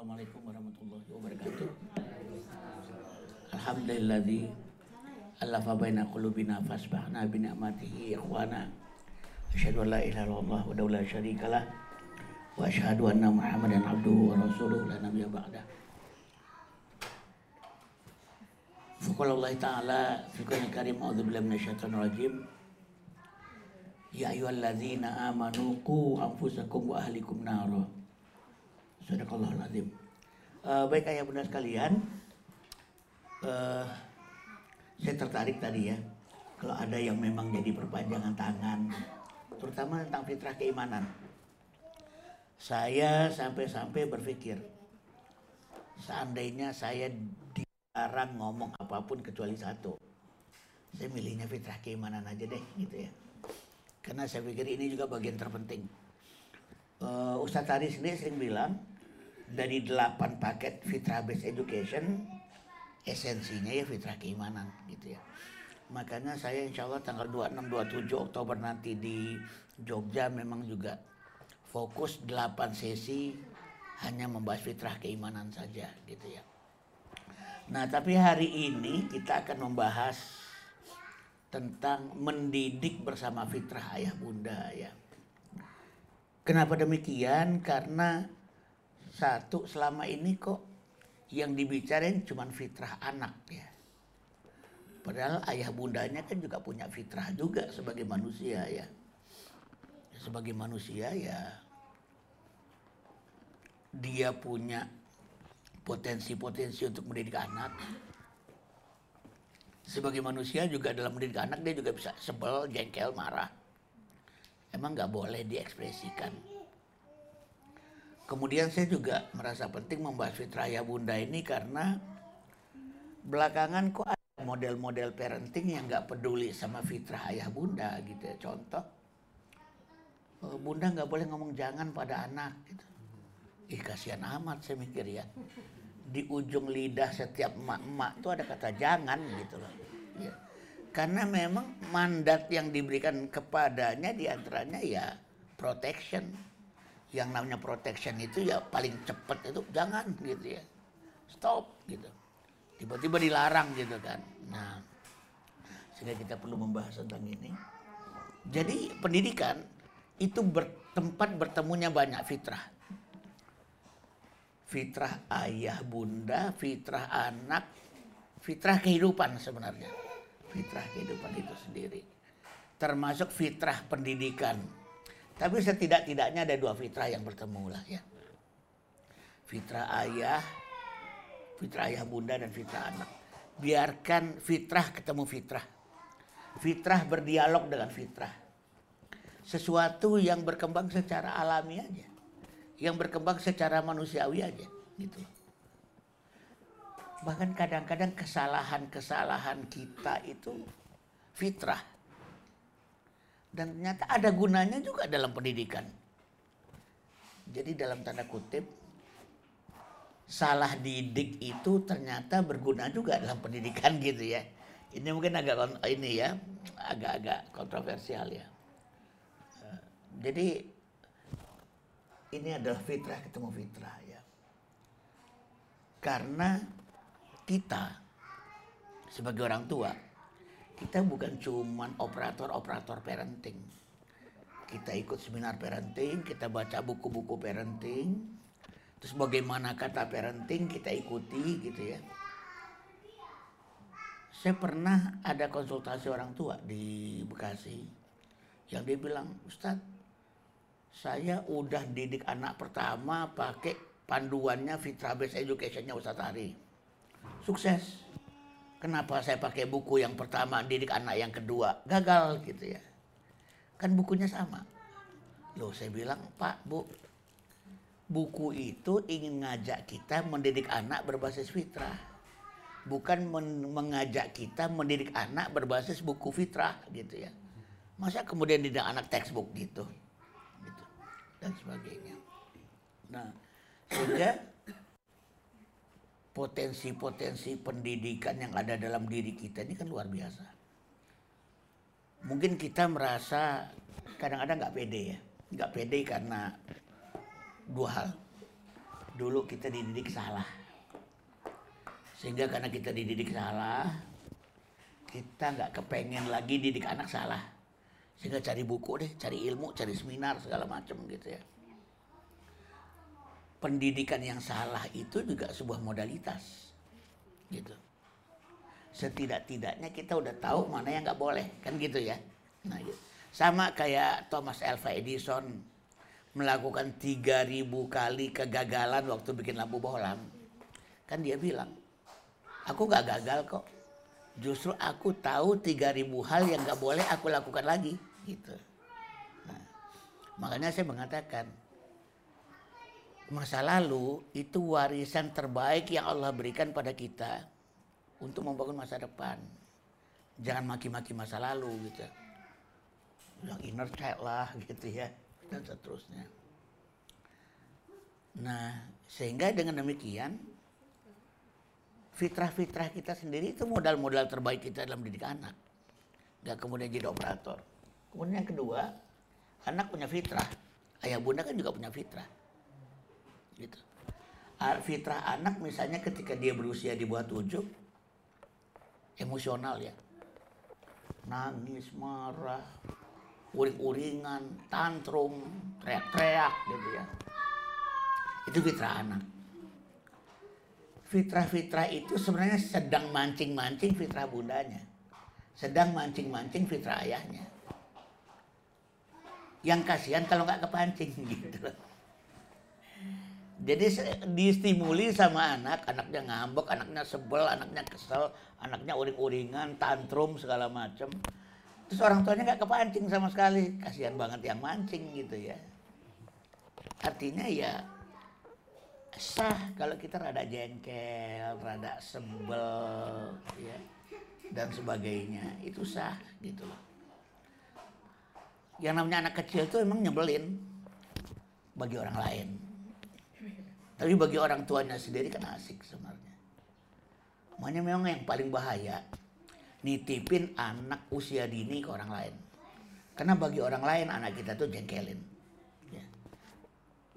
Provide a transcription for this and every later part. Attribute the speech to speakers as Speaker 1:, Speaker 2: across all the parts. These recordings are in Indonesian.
Speaker 1: Assalamualaikum warahmatullahi wabarakatuh. Alhamdulilladzi alafa baina qulubina fasbahna bi ni'matihi ikhwana. Asyhadu an la ilaha illallah wa la syarika lah wa asyhadu anna Muhammadan abduhu wa rasuluhu la nabiyya ba'da. Faqala Allah Ta'ala fi Qur'anil Karim a'udzu billahi minasyaitonir rajim. Ya ayyuhalladzina amanu qu anfusakum wa ahlikum nara. Sadaqallahul azim. Uh, baik ayah bunda sekalian, uh, saya tertarik tadi ya, kalau ada yang memang jadi perpanjangan tangan, terutama tentang fitrah keimanan. Saya sampai-sampai berpikir, seandainya saya dilarang ngomong apa pun kecuali satu, saya milihnya fitrah keimanan aja deh gitu ya. Karena saya pikir ini juga bagian terpenting. Uh, Ustadz tadi sendiri sering bilang, dari delapan paket fitrah based education esensinya ya fitrah keimanan gitu ya. Makanya saya insya Allah tanggal 26 27 Oktober nanti di Jogja memang juga fokus 8 sesi hanya membahas fitrah keimanan saja gitu ya. Nah tapi hari ini kita akan membahas tentang mendidik bersama fitrah ayah bunda ya. Kenapa demikian? Karena satu selama ini kok yang dibicarain cuma fitrah anak ya. Padahal ayah bundanya kan juga punya fitrah juga sebagai manusia ya. Sebagai manusia ya dia punya potensi-potensi untuk mendidik anak. Sebagai manusia juga dalam mendidik anak dia juga bisa sebel, jengkel, marah. Emang nggak boleh diekspresikan Kemudian saya juga merasa penting membahas fitrah ya bunda ini karena belakangan kok ada model-model parenting yang nggak peduli sama fitrah ayah bunda gitu ya. Contoh, oh, bunda nggak boleh ngomong jangan pada anak gitu. Ih kasihan amat saya mikir ya. Di ujung lidah setiap emak-emak tuh ada kata jangan gitu loh. Ya. Karena memang mandat yang diberikan kepadanya di antaranya ya protection yang namanya protection itu ya paling cepat itu jangan gitu ya. Stop gitu. Tiba-tiba dilarang gitu kan. Nah sehingga kita perlu membahas tentang ini. Jadi pendidikan itu bertempat bertemunya banyak fitrah. Fitrah ayah bunda fitrah anak fitrah kehidupan sebenarnya. Fitrah kehidupan itu sendiri. Termasuk fitrah pendidikan tapi setidak-tidaknya ada dua fitrah yang bertemu lah ya. Fitrah ayah, fitrah ayah bunda dan fitrah anak. Biarkan fitrah ketemu fitrah. Fitrah berdialog dengan fitrah. Sesuatu yang berkembang secara alami aja. Yang berkembang secara manusiawi aja gitu. Bahkan kadang-kadang kesalahan-kesalahan kita itu fitrah dan ternyata ada gunanya juga dalam pendidikan. Jadi dalam tanda kutip salah didik itu ternyata berguna juga dalam pendidikan gitu ya. Ini mungkin agak ini ya, agak-agak kontroversial ya. Jadi ini adalah fitrah ketemu fitrah ya. Karena kita sebagai orang tua kita bukan cuman operator-operator parenting. Kita ikut seminar parenting, kita baca buku-buku parenting, terus bagaimana kata parenting kita ikuti gitu ya. Saya pernah ada konsultasi orang tua di Bekasi yang dia bilang, Ustadz, saya udah didik anak pertama pakai panduannya Fitra Based Educationnya Ustadz Hari. Sukses Kenapa saya pakai buku yang pertama didik anak yang kedua? Gagal gitu ya. Kan bukunya sama. Loh saya bilang, Pak, Bu, buku itu ingin ngajak kita mendidik anak berbasis fitrah. Bukan men mengajak kita mendidik anak berbasis buku fitrah gitu ya. Masa kemudian didik anak textbook gitu. gitu. Dan sebagainya. Nah, sehingga potensi-potensi pendidikan yang ada dalam diri kita ini kan luar biasa. Mungkin kita merasa kadang-kadang nggak pede ya, nggak pede karena dua hal. dulu kita dididik salah. Sehingga karena kita dididik salah, kita nggak kepengen lagi didik anak salah. Sehingga cari buku deh, cari ilmu, cari seminar segala macam gitu ya. Pendidikan yang salah itu juga sebuah modalitas, gitu. Setidak-tidaknya kita udah tahu mana yang nggak boleh, kan gitu ya. Nah, gitu. sama kayak Thomas Alva Edison melakukan 3000 kali kegagalan waktu bikin lampu bohlam. Kan dia bilang, aku gak gagal kok. Justru aku tahu 3000 hal yang gak boleh aku lakukan lagi. Gitu. Nah, makanya saya mengatakan, masa lalu itu warisan terbaik yang Allah berikan pada kita untuk membangun masa depan. Jangan maki-maki masa lalu gitu. Yang inner child lah gitu ya dan seterusnya. Nah, sehingga dengan demikian fitrah-fitrah kita sendiri itu modal-modal terbaik kita dalam didik anak. Gak kemudian jadi operator. Kemudian yang kedua, anak punya fitrah. Ayah bunda kan juga punya fitrah. Gitu. Fitrah anak misalnya ketika dia berusia di bawah tujuh, emosional ya. Nangis, marah, uring-uringan, tantrum, teriak-teriak gitu ya. Itu fitrah anak. Fitrah-fitrah itu sebenarnya sedang mancing-mancing fitrah bundanya. Sedang mancing-mancing fitrah ayahnya. Yang kasihan kalau nggak kepancing gitu. Jadi distimuli sama anak, anaknya ngambek, anaknya sebel, anaknya kesel, anaknya uring-uringan, tantrum segala macam Terus orang tuanya nggak kepancing sama sekali, kasihan banget yang mancing gitu ya. Artinya ya sah kalau kita rada jengkel, rada sebel, ya dan sebagainya itu sah gitu loh. Yang namanya anak kecil itu emang nyebelin bagi orang lain. Tapi bagi orang tuanya sendiri kan asik sebenarnya. Makanya memang yang paling bahaya nitipin anak usia dini ke orang lain. Karena bagi orang lain anak kita tuh jengkelin. Ya.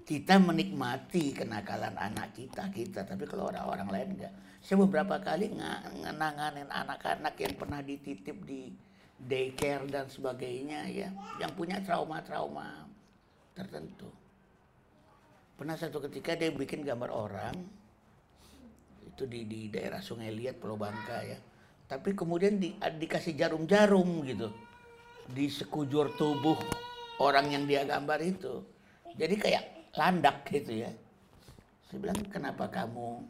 Speaker 1: Kita menikmati kenakalan anak kita, kita. Tapi kalau orang-orang lain enggak. Saya beberapa kali ngenanganin anak-anak yang pernah dititip di daycare dan sebagainya ya. Yang punya trauma-trauma tertentu. Pernah satu ketika dia bikin gambar orang itu di, di daerah Sungai Liat Pulau Bangka ya. Tapi kemudian di, dikasih jarum-jarum gitu. Di sekujur tubuh orang yang dia gambar itu. Jadi kayak landak gitu ya. Saya bilang kenapa kamu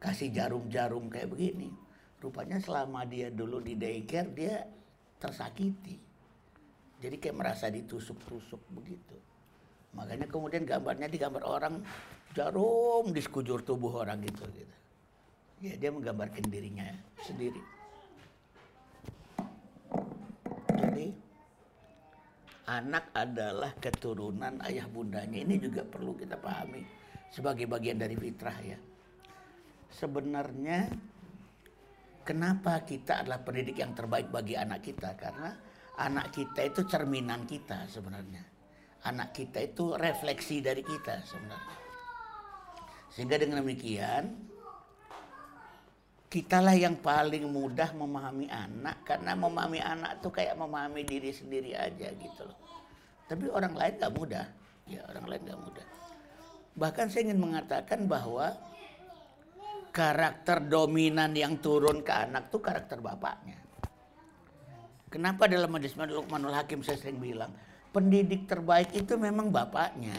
Speaker 1: kasih jarum-jarum kayak begini? Rupanya selama dia dulu di daycare dia tersakiti. Jadi kayak merasa ditusuk-tusuk begitu makanya kemudian gambarnya digambar orang jarum di sekujur tubuh orang gitu gitu ya dia menggambarkan dirinya sendiri. Jadi anak adalah keturunan ayah bundanya. Ini juga perlu kita pahami sebagai bagian dari fitrah ya. Sebenarnya kenapa kita adalah pendidik yang terbaik bagi anak kita? Karena anak kita itu cerminan kita sebenarnya. Anak kita itu refleksi dari kita sebenarnya. Sehingga dengan demikian kitalah yang paling mudah memahami anak karena memahami anak tuh kayak memahami diri sendiri aja gitu loh. Tapi orang lain gak mudah, ya orang lain gak mudah. Bahkan saya ingin mengatakan bahwa karakter dominan yang turun ke anak tuh karakter bapaknya. Kenapa dalam Majlis Lukmanul Hakim saya sering bilang, pendidik terbaik itu memang bapaknya.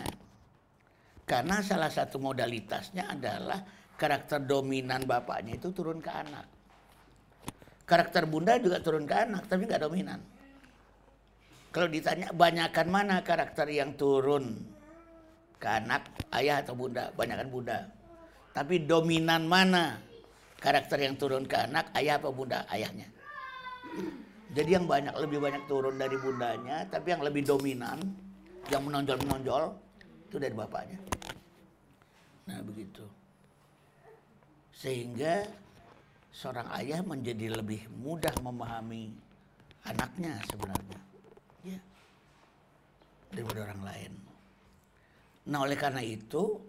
Speaker 1: Karena salah satu modalitasnya adalah karakter dominan bapaknya itu turun ke anak. Karakter bunda juga turun ke anak, tapi nggak dominan. Kalau ditanya banyakkan mana karakter yang turun ke anak, ayah atau bunda? Banyakkan bunda. Tapi dominan mana karakter yang turun ke anak, ayah atau bunda? Ayahnya. Jadi yang banyak lebih banyak turun dari bundanya, tapi yang lebih dominan, yang menonjol-menonjol itu dari bapaknya. Nah begitu. Sehingga seorang ayah menjadi lebih mudah memahami anaknya sebenarnya. Ya. Daripada orang lain. Nah oleh karena itu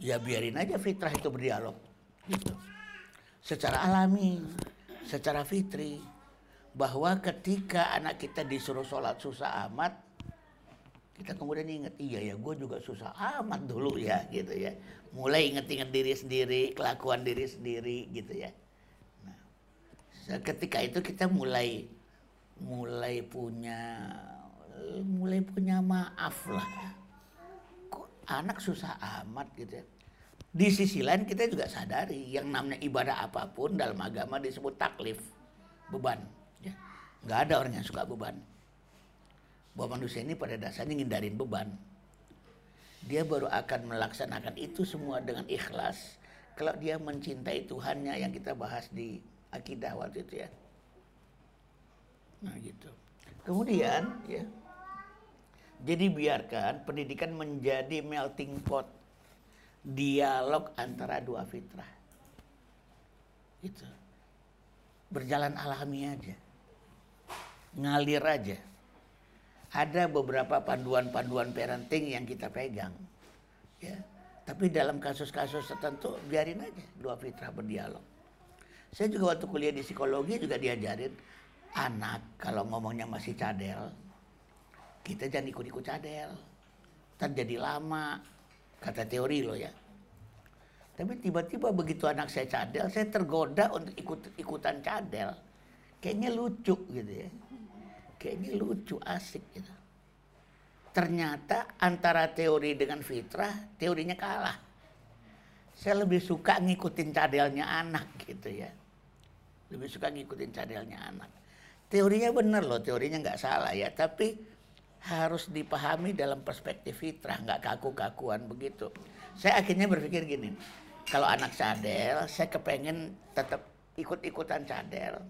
Speaker 1: ya biarin aja fitrah itu berdialog gitu secara alami secara fitri bahwa ketika anak kita disuruh sholat susah amat kita kemudian ingat iya ya gue juga susah amat dulu ya gitu ya. Mulai inget-inget diri sendiri kelakuan diri sendiri gitu ya. Nah, ketika itu kita mulai mulai punya mulai punya maaf lah. Kok anak susah amat gitu ya? Di sisi lain kita juga sadari yang namanya ibadah apa pun dalam agama disebut taklif, beban. Nggak ada orang yang suka beban. Bahwa manusia ini pada dasarnya ngindarin beban. Dia baru akan melaksanakan itu semua dengan ikhlas kalau dia mencintai Tuhannya yang kita bahas di akidah waktu itu ya. Nah gitu. Kemudian ya. Jadi biarkan pendidikan menjadi melting pot dialog antara dua fitrah. Itu. Berjalan alami aja. Ngalir aja. Ada beberapa panduan-panduan parenting yang kita pegang. Ya. Tapi dalam kasus-kasus tertentu biarin aja dua fitrah berdialog. Saya juga waktu kuliah di psikologi juga diajarin anak kalau ngomongnya masih cadel, kita jangan ikut-ikut cadel. Terjadi lama, kata teori lo ya. Tapi tiba-tiba begitu anak saya cadel, saya tergoda untuk ikut ikutan cadel. Kayaknya lucu gitu ya. Kayaknya lucu, asik gitu. Ternyata antara teori dengan fitrah, teorinya kalah. Saya lebih suka ngikutin cadelnya anak gitu ya. Lebih suka ngikutin cadelnya anak. Teorinya benar loh, teorinya nggak salah ya. Tapi harus dipahami dalam perspektif fitrah, nggak kaku-kakuan begitu. Saya akhirnya berpikir gini, kalau anak cadel, saya kepengen tetap ikut-ikutan cadel,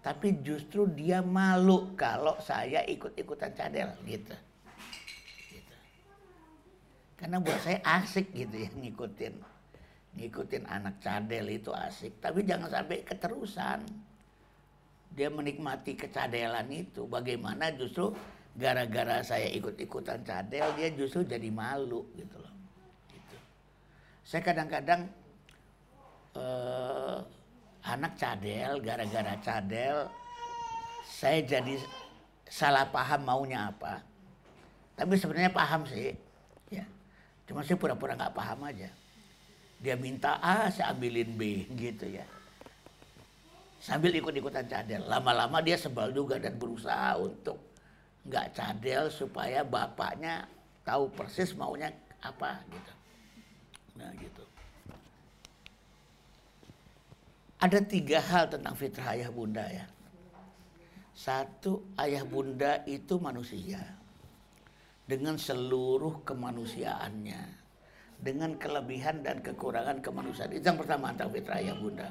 Speaker 1: tapi justru dia malu kalau saya ikut-ikutan cadel gitu. gitu. Karena buat saya asik gitu ya ngikutin ngikutin anak cadel itu asik, tapi jangan sampai keterusan. Dia menikmati kecadelan itu, bagaimana justru gara-gara saya ikut-ikutan cadel dia justru jadi malu gitu loh gitu. saya kadang-kadang uh, anak cadel gara-gara cadel saya jadi salah paham maunya apa. Tapi sebenarnya paham sih ya. Cuma saya pura-pura nggak paham aja. Dia minta A saya ambilin B gitu ya. Sambil ikut-ikutan cadel. Lama-lama dia sebal juga dan berusaha untuk nggak cadel supaya bapaknya tahu persis maunya apa gitu. Nah gitu. Ada tiga hal tentang fitrah ayah bunda ya. Satu, ayah bunda itu manusia. Dengan seluruh kemanusiaannya. Dengan kelebihan dan kekurangan kemanusiaan. Itu yang pertama tentang fitrah ayah bunda.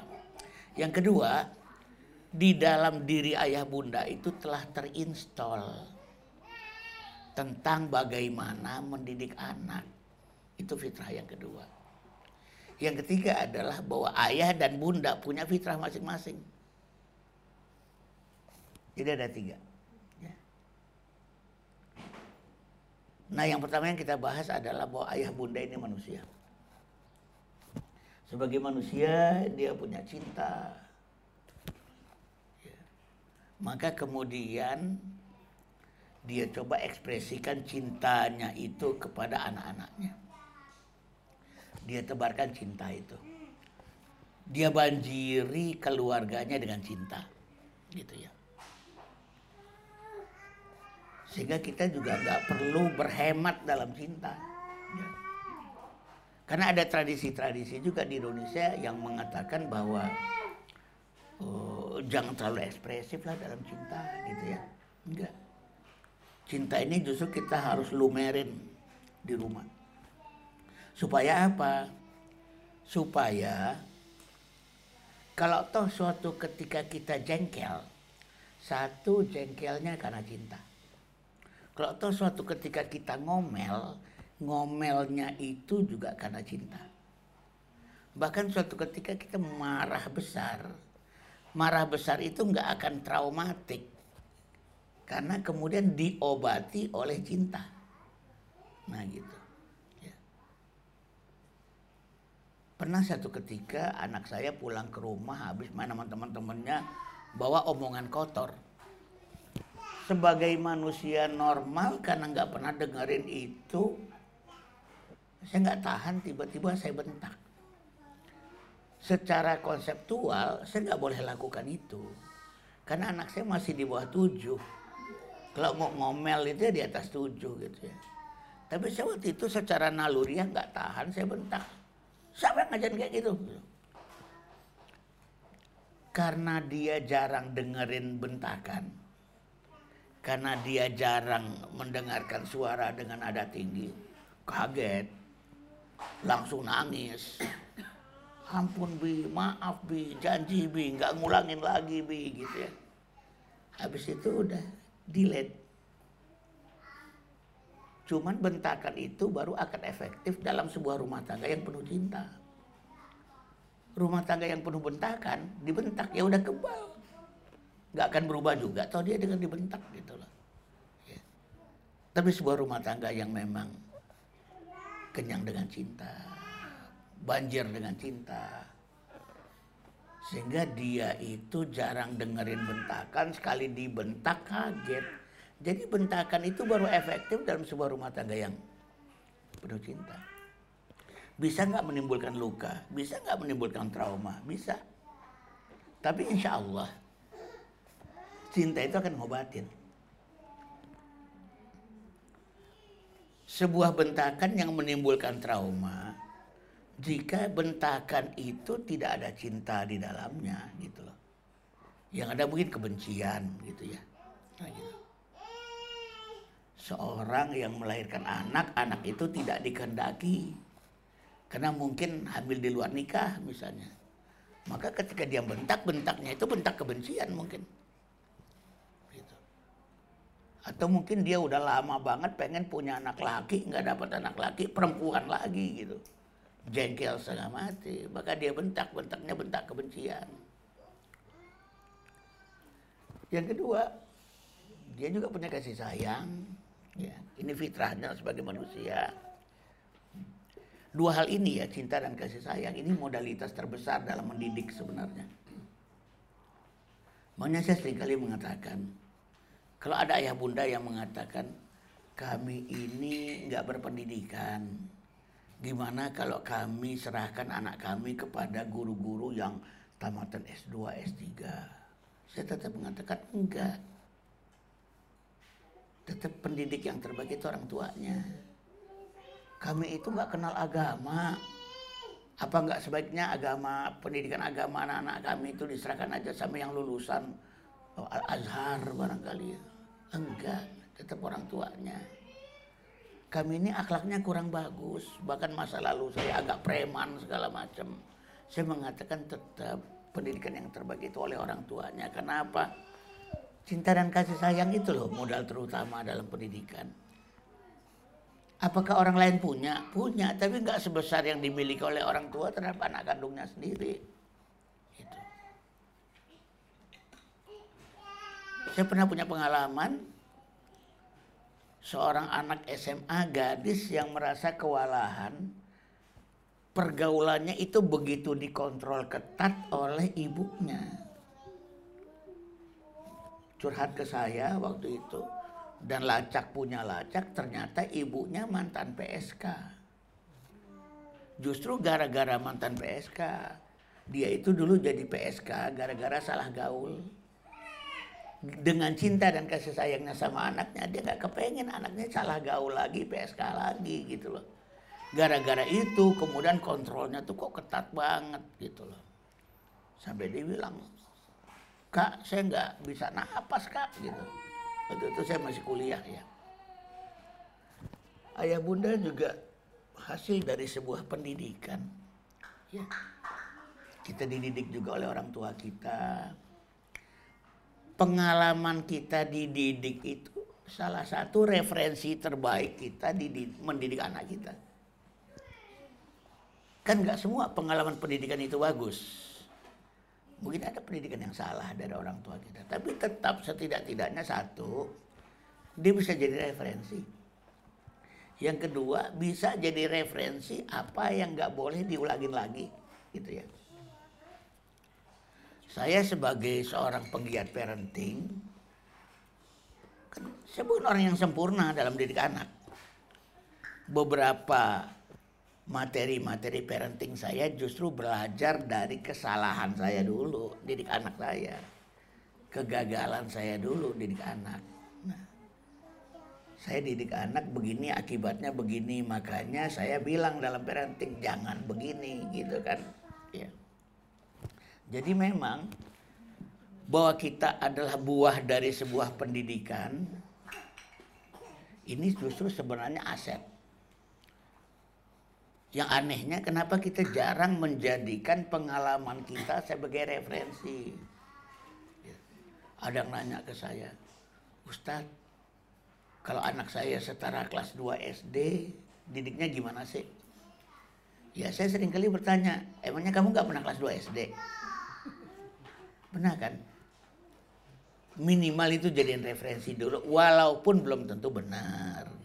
Speaker 1: Yang kedua, di dalam diri ayah bunda itu telah terinstall tentang bagaimana mendidik anak. Itu fitrah yang kedua. Yang ketiga adalah bahwa ayah dan bunda punya fitrah masing-masing. Jadi ada tiga. Ya. Nah yang pertama yang kita bahas adalah bahwa ayah bunda ini manusia. Sebagai manusia dia punya cinta. Ya. Maka kemudian dia coba ekspresikan cintanya itu kepada anak-anaknya. Dia tebarkan cinta itu. Dia banjiri keluarganya dengan cinta. Gitu ya. Sehingga kita juga nggak perlu berhemat dalam cinta. Ya. Karena ada tradisi-tradisi juga di Indonesia yang mengatakan bahwa oh, jangan terlalu ekspresif lah dalam cinta gitu ya. Enggak cinta ini justru kita harus lumerin di rumah. Supaya apa? Supaya kalau toh suatu ketika kita jengkel, satu jengkelnya karena cinta. Kalau toh suatu ketika kita ngomel, ngomelnya itu juga karena cinta. Bahkan suatu ketika kita marah besar, marah besar itu nggak akan traumatik karena kemudian diobati oleh cinta. Nah gitu. Ya. Pernah satu ketika anak saya pulang ke rumah habis main sama teman-temannya bawa omongan kotor. Sebagai manusia normal karena nggak pernah dengerin itu, saya nggak tahan tiba-tiba saya bentak. Secara konseptual saya nggak boleh lakukan itu. Karena anak saya masih di bawah tujuh. Kalau mau ngomel itu ya di atas tujuh gitu ya. Tapi saya waktu itu secara naluriah nggak tahan, saya bentak. Siapa yang ngajarin kayak gitu? Karena dia jarang dengerin bentakan. Karena dia jarang mendengarkan suara dengan nada tinggi. Kaget. Langsung nangis. Ampun Bi, maaf Bi, janji Bi, nggak ngulangin lagi Bi gitu ya. Habis itu udah delete. Cuman bentakan itu baru akan efektif dalam sebuah rumah tangga yang penuh cinta. Rumah tangga yang penuh bentakan, dibentak ya udah kebal. Nggak akan berubah juga, atau dia dengan dibentak gitu loh. Ya. Tapi sebuah rumah tangga yang memang kenyang dengan cinta, banjir dengan cinta, sehingga dia itu jarang dengerin bentakan, sekali dibentak kaget jadi bentakan itu baru efektif dalam sebuah rumah tangga yang penuh cinta. Bisa nggak menimbulkan luka? Bisa nggak menimbulkan trauma? Bisa. Tapi insya Allah cinta itu akan ngobatin. Sebuah bentakan yang menimbulkan trauma, jika bentakan itu tidak ada cinta di dalamnya, gitu loh. Yang ada mungkin kebencian, gitu ya. Nah, gitu seorang yang melahirkan anak, anak itu tidak dikehendaki. Karena mungkin hamil di luar nikah misalnya. Maka ketika dia bentak, bentaknya itu bentak kebencian mungkin. Gitu. Atau mungkin dia udah lama banget pengen punya anak laki, nggak dapat anak laki, perempuan lagi gitu. Jengkel setengah mati. Maka dia bentak, bentaknya bentak kebencian. Yang kedua, dia juga punya kasih sayang, Ya, ini fitrahnya sebagai manusia. Dua hal ini ya, cinta dan kasih sayang, ini modalitas terbesar dalam mendidik sebenarnya. Makanya saya sering kali mengatakan, kalau ada ayah bunda yang mengatakan, kami ini nggak berpendidikan, gimana kalau kami serahkan anak kami kepada guru-guru yang tamatan S2, S3? Saya tetap mengatakan enggak tetap pendidik yang terbaik itu orang tuanya. Kami itu nggak kenal agama. Apa nggak sebaiknya agama, pendidikan agama anak-anak kami itu diserahkan aja sama yang lulusan oh, Al-Azhar barangkali. Enggak, tetap orang tuanya. Kami ini akhlaknya kurang bagus, bahkan masa lalu saya agak preman segala macam. Saya mengatakan tetap pendidikan yang terbaik itu oleh orang tuanya. Kenapa? Cinta dan kasih sayang itu loh modal terutama dalam pendidikan. Apakah orang lain punya? Punya, tapi nggak sebesar yang dimiliki oleh orang tua terhadap anak kandungnya sendiri. Gitu. Saya pernah punya pengalaman seorang anak SMA gadis yang merasa kewalahan pergaulannya itu begitu dikontrol ketat oleh ibunya curhat ke saya waktu itu. Dan lacak punya lacak ternyata ibunya mantan PSK justru gara-gara mantan PSK dia itu dulu jadi PSK gara-gara salah gaul. Dengan cinta dan kasih sayangnya sama anaknya dia nggak kepengen anaknya salah gaul lagi PSK lagi gitu loh. Gara-gara itu kemudian kontrolnya tuh kok ketat banget gitu loh. Sampai dia bilang kak saya nggak bisa napas kak gitu. Waktu itu saya masih kuliah ya. Ayah bunda juga hasil dari sebuah pendidikan. Ya. Kita dididik juga oleh orang tua kita. Pengalaman kita dididik itu salah satu referensi terbaik kita dididik, mendidik anak kita. Kan nggak semua pengalaman pendidikan itu bagus Mungkin ada pendidikan yang salah dari orang tua kita. Tapi tetap setidak-tidaknya satu, dia bisa jadi referensi. Yang kedua bisa jadi referensi apa yang nggak boleh diulangin lagi, gitu ya. Saya sebagai seorang penggiat parenting, kan saya bukan orang yang sempurna dalam didik anak. Beberapa materi-materi parenting saya justru belajar dari kesalahan saya dulu didik anak saya. Kegagalan saya dulu didik anak. Nah, saya didik anak begini akibatnya begini makanya saya bilang dalam parenting jangan begini gitu kan. Ya. Jadi memang bahwa kita adalah buah dari sebuah pendidikan ini justru sebenarnya aset yang anehnya kenapa kita jarang menjadikan pengalaman kita sebagai referensi. Ada yang nanya ke saya, Ustadz, kalau anak saya setara kelas 2 SD, didiknya gimana sih? Ya saya sering kali bertanya, emangnya kamu gak pernah kelas 2 SD? Benar kan? Minimal itu jadiin referensi dulu, walaupun belum tentu benar.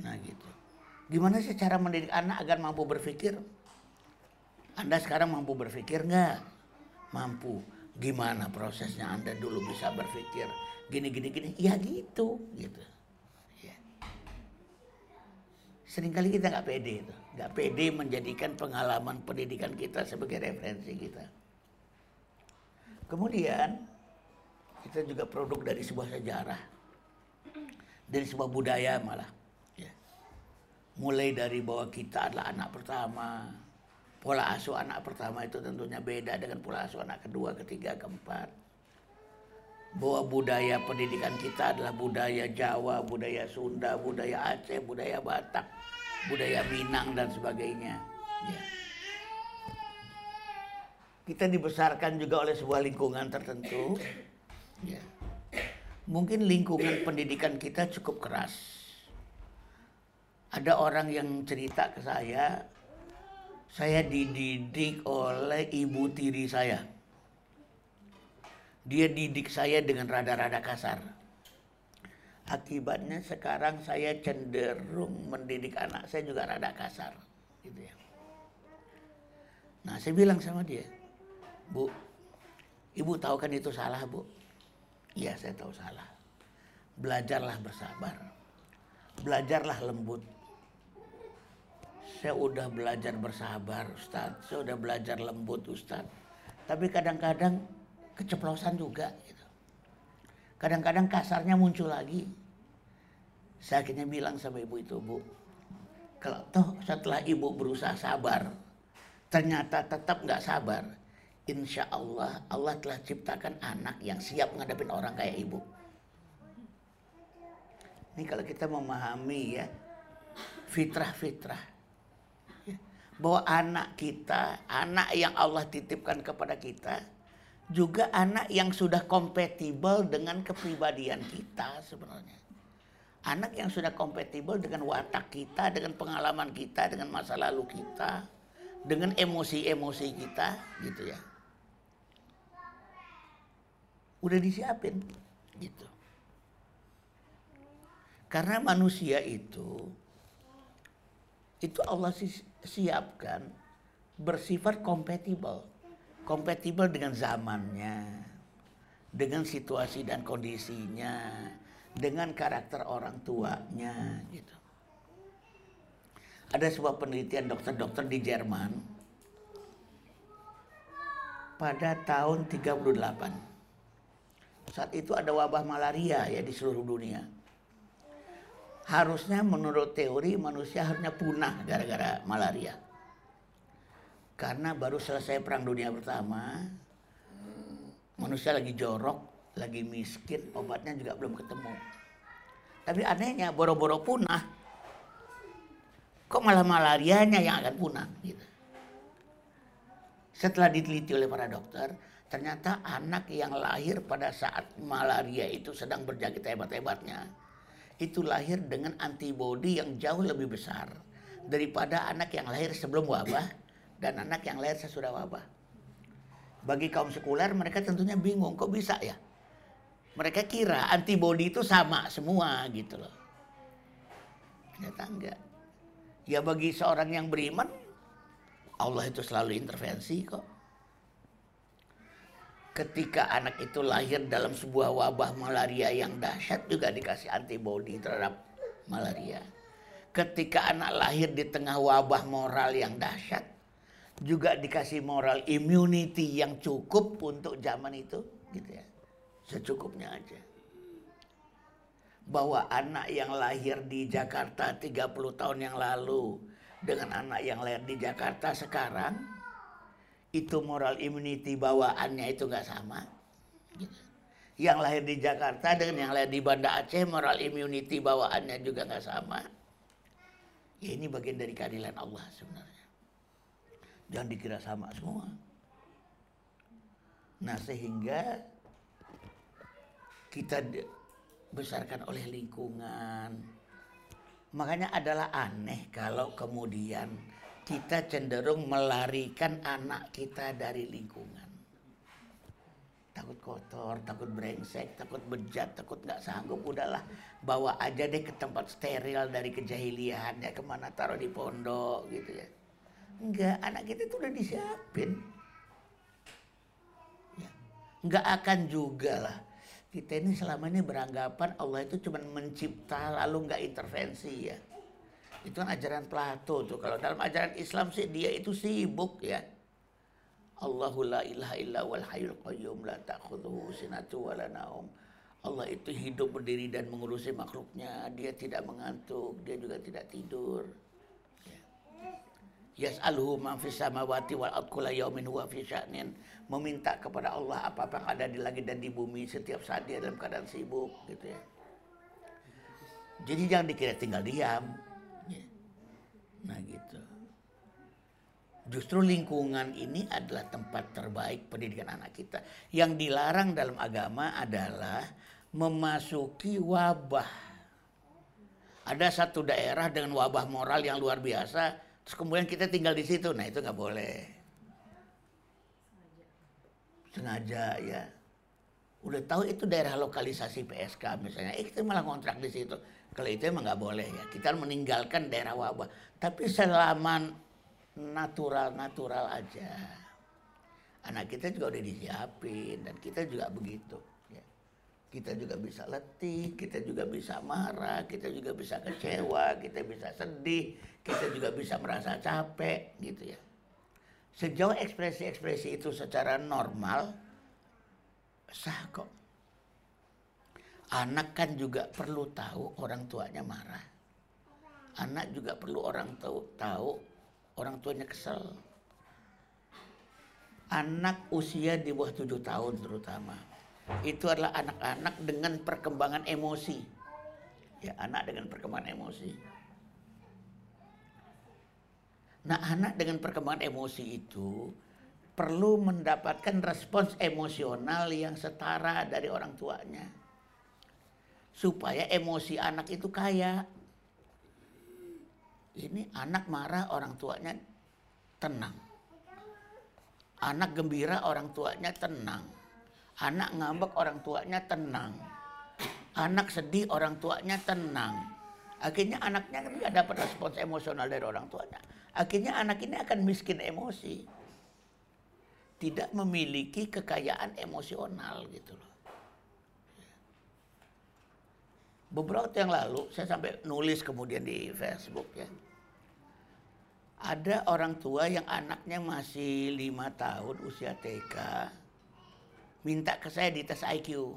Speaker 1: Nah gitu. Gimana sih cara mendidik anak agar mampu berpikir? Anda sekarang mampu berpikir nggak? Mampu. Gimana prosesnya Anda dulu bisa berpikir? Gini gini gini. Ya gitu, gitu. Ya. Seringkali kita nggak pede itu, nggak pede menjadikan pengalaman pendidikan kita sebagai referensi kita. Kemudian kita juga produk dari sebuah sejarah, dari sebuah budaya malah mulai dari bahwa kita adalah anak pertama pola asuh anak pertama itu tentunya beda dengan pola asuh anak kedua ketiga keempat bahwa budaya pendidikan kita adalah budaya Jawa budaya Sunda budaya Aceh budaya Batak budaya Minang dan sebagainya ya. kita dibesarkan juga oleh sebuah lingkungan tertentu ya. mungkin lingkungan pendidikan kita cukup keras ada orang yang cerita ke saya, saya dididik oleh ibu tiri saya. Dia didik saya dengan rada-rada kasar. Akibatnya sekarang saya cenderung mendidik anak saya juga rada kasar. Gitu ya. Nah saya bilang sama dia, Bu, Ibu tahu kan itu salah Bu? Iya saya tahu salah. Belajarlah bersabar. Belajarlah lembut saya udah belajar bersabar Ustaz, saya udah belajar lembut Ustaz. Tapi kadang-kadang keceplosan juga gitu. Kadang-kadang kasarnya muncul lagi. Saya akhirnya bilang sama ibu itu, Bu, kalau toh setelah ibu berusaha sabar, ternyata tetap nggak sabar, insya Allah Allah telah ciptakan anak yang siap ngadepin orang kayak ibu. Ini kalau kita memahami ya fitrah-fitrah bahwa anak kita, anak yang Allah titipkan kepada kita, juga anak yang sudah kompatibel dengan kepribadian kita sebenarnya. Anak yang sudah kompatibel dengan watak kita, dengan pengalaman kita, dengan masa lalu kita, dengan emosi-emosi kita, gitu ya. Udah disiapin, gitu. Karena manusia itu, itu Allah siapkan bersifat kompatibel. Kompatibel dengan zamannya, dengan situasi dan kondisinya, dengan karakter orang tuanya gitu. Ada sebuah penelitian dokter-dokter di Jerman pada tahun 38. Saat itu ada wabah malaria ya di seluruh dunia harusnya menurut teori manusia harusnya punah gara-gara malaria. Karena baru selesai perang dunia pertama, manusia lagi jorok, lagi miskin, obatnya juga belum ketemu. Tapi anehnya boro-boro punah, kok malah malarianya yang akan punah gitu. Setelah diteliti oleh para dokter, ternyata anak yang lahir pada saat malaria itu sedang berjangkit hebat-hebatnya itu lahir dengan antibodi yang jauh lebih besar daripada anak yang lahir sebelum wabah dan anak yang lahir sesudah wabah. Bagi kaum sekuler mereka tentunya bingung kok bisa ya. Mereka kira antibody itu sama semua gitu loh. Ternyata enggak. Ya bagi seorang yang beriman, Allah itu selalu intervensi kok. Ketika anak itu lahir dalam sebuah wabah malaria yang dahsyat juga dikasih antibody terhadap malaria. Ketika anak lahir di tengah wabah moral yang dahsyat, juga dikasih moral immunity yang cukup untuk zaman itu, gitu ya secukupnya aja. Bahwa anak yang lahir di Jakarta 30 tahun yang lalu dengan anak yang lahir di Jakarta sekarang itu moral immunity bawaannya itu nggak sama. Yang lahir di Jakarta dengan yang lahir di Banda Aceh moral immunity bawaannya juga nggak sama. Ya ini bagian dari keadilan Allah sebenarnya. Jangan dikira sama semua. Nah sehingga kita besarkan oleh lingkungan. Makanya adalah aneh kalau kemudian kita cenderung melarikan anak kita dari lingkungan. Takut kotor, takut brengsek, takut bejat, takut nggak sanggup. Udahlah, bawa aja deh ke tempat steril dari kejahilian ya ke mana taruh di pondok gitu ya. Enggak, anak kita itu udah disiapin. Ya. Enggak akan juga lah kita ini selama ini beranggapan Allah itu cuma mencipta lalu nggak intervensi ya. Itu kan ajaran Plato tuh. Kalau dalam ajaran Islam sih dia itu sibuk ya. Allahu la ilaha illa wal hayyul qayyum la ta'khudhuhu sinatu wa la naum. Allah itu hidup berdiri dan mengurusi makhluknya. Dia tidak mengantuk, dia juga tidak tidur. Yas'aluhu man fis samawati wal ard kulla yaumin huwa fi sya'nin. Meminta kepada Allah apa-apa yang ada di langit dan di bumi setiap saat dia dalam keadaan sibuk gitu ya. Jadi jangan dikira tinggal diam. Nah gitu. Justru lingkungan ini adalah tempat terbaik pendidikan anak kita. Yang dilarang dalam agama adalah memasuki wabah. Ada satu daerah dengan wabah moral yang luar biasa, Terus kemudian kita tinggal di situ, nah itu nggak boleh. Sengaja ya. Udah tahu itu daerah lokalisasi PSK misalnya, eh kita malah kontrak di situ. Kalau itu emang nggak boleh ya. Kita meninggalkan daerah wabah. Tapi selama natural-natural aja. Anak kita juga udah disiapin dan kita juga begitu. Ya. Kita juga bisa letih, kita juga bisa marah, kita juga bisa kecewa, kita bisa sedih, kita juga bisa merasa capek gitu ya. Sejauh ekspresi-ekspresi itu secara normal, sah kok. Anak kan juga perlu tahu orang tuanya marah. Anak juga perlu orang tahu, tahu orang tuanya kesel. Anak usia di bawah tujuh tahun terutama. Itu adalah anak-anak dengan perkembangan emosi. Ya, anak dengan perkembangan emosi Nah, anak dengan perkembangan emosi itu perlu mendapatkan respons emosional yang setara dari orang tuanya. Supaya emosi anak itu kaya. Ini anak marah orang tuanya tenang. Anak gembira orang tuanya tenang. Anak ngambek orang tuanya tenang. Anak sedih orang tuanya tenang. Akhirnya anaknya nggak dapat respons emosional dari orang tuanya Akhirnya anak ini akan miskin emosi. Tidak memiliki kekayaan emosional gitu loh. Beberapa waktu yang lalu saya sampai nulis kemudian di Facebook ya. Ada orang tua yang anaknya masih lima tahun usia TK minta ke saya di tes IQ.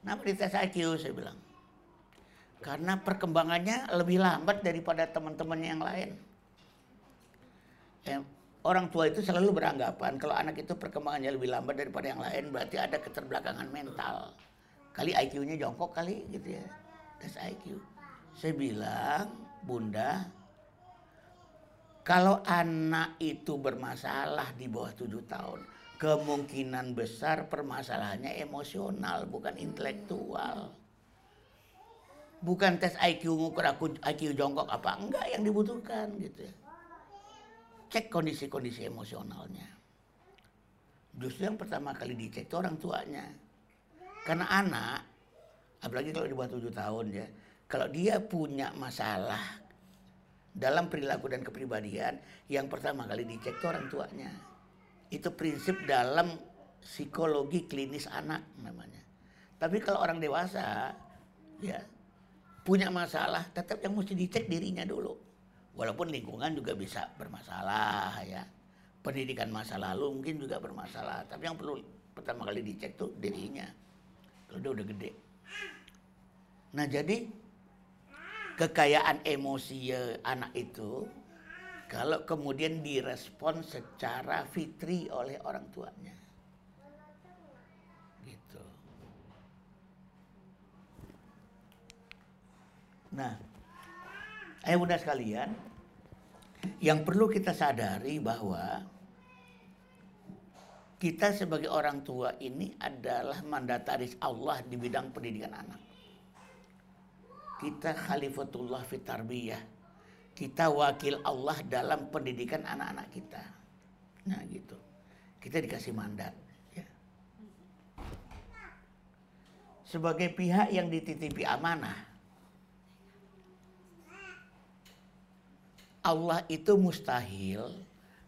Speaker 1: Kenapa di tes IQ saya bilang? Karena perkembangannya lebih lambat daripada teman-teman yang lain orang tua itu selalu beranggapan kalau anak itu perkembangannya lebih lambat daripada yang lain berarti ada keterbelakangan mental. Kali IQ-nya jongkok kali gitu ya. Tes IQ. Saya bilang, Bunda, kalau anak itu bermasalah di bawah tujuh tahun, kemungkinan besar permasalahannya emosional, bukan intelektual. Bukan tes IQ ngukur aku IQ jongkok apa enggak yang dibutuhkan gitu ya cek kondisi-kondisi emosionalnya. Justru yang pertama kali dicek itu orang tuanya. Karena anak, apalagi kalau di bawah tujuh tahun ya, kalau dia punya masalah dalam perilaku dan kepribadian, yang pertama kali dicek itu orang tuanya. Itu prinsip dalam psikologi klinis anak namanya. Tapi kalau orang dewasa, ya punya masalah, tetap yang mesti dicek dirinya dulu. Walaupun lingkungan juga bisa bermasalah ya. Pendidikan masa lalu mungkin juga bermasalah. Tapi yang perlu pertama kali dicek tuh dirinya. Kalau dia udah gede. Nah jadi kekayaan emosi ya anak itu kalau kemudian direspon secara fitri oleh orang tuanya. Gitu. Nah, eh bunda sekalian, yang perlu kita sadari bahwa kita sebagai orang tua ini adalah mandataris Allah di bidang pendidikan anak. Kita khalifatullah fitarbiyah. Kita wakil Allah dalam pendidikan anak-anak kita. Nah gitu. Kita dikasih mandat. Ya. Sebagai pihak yang dititipi amanah. Allah itu mustahil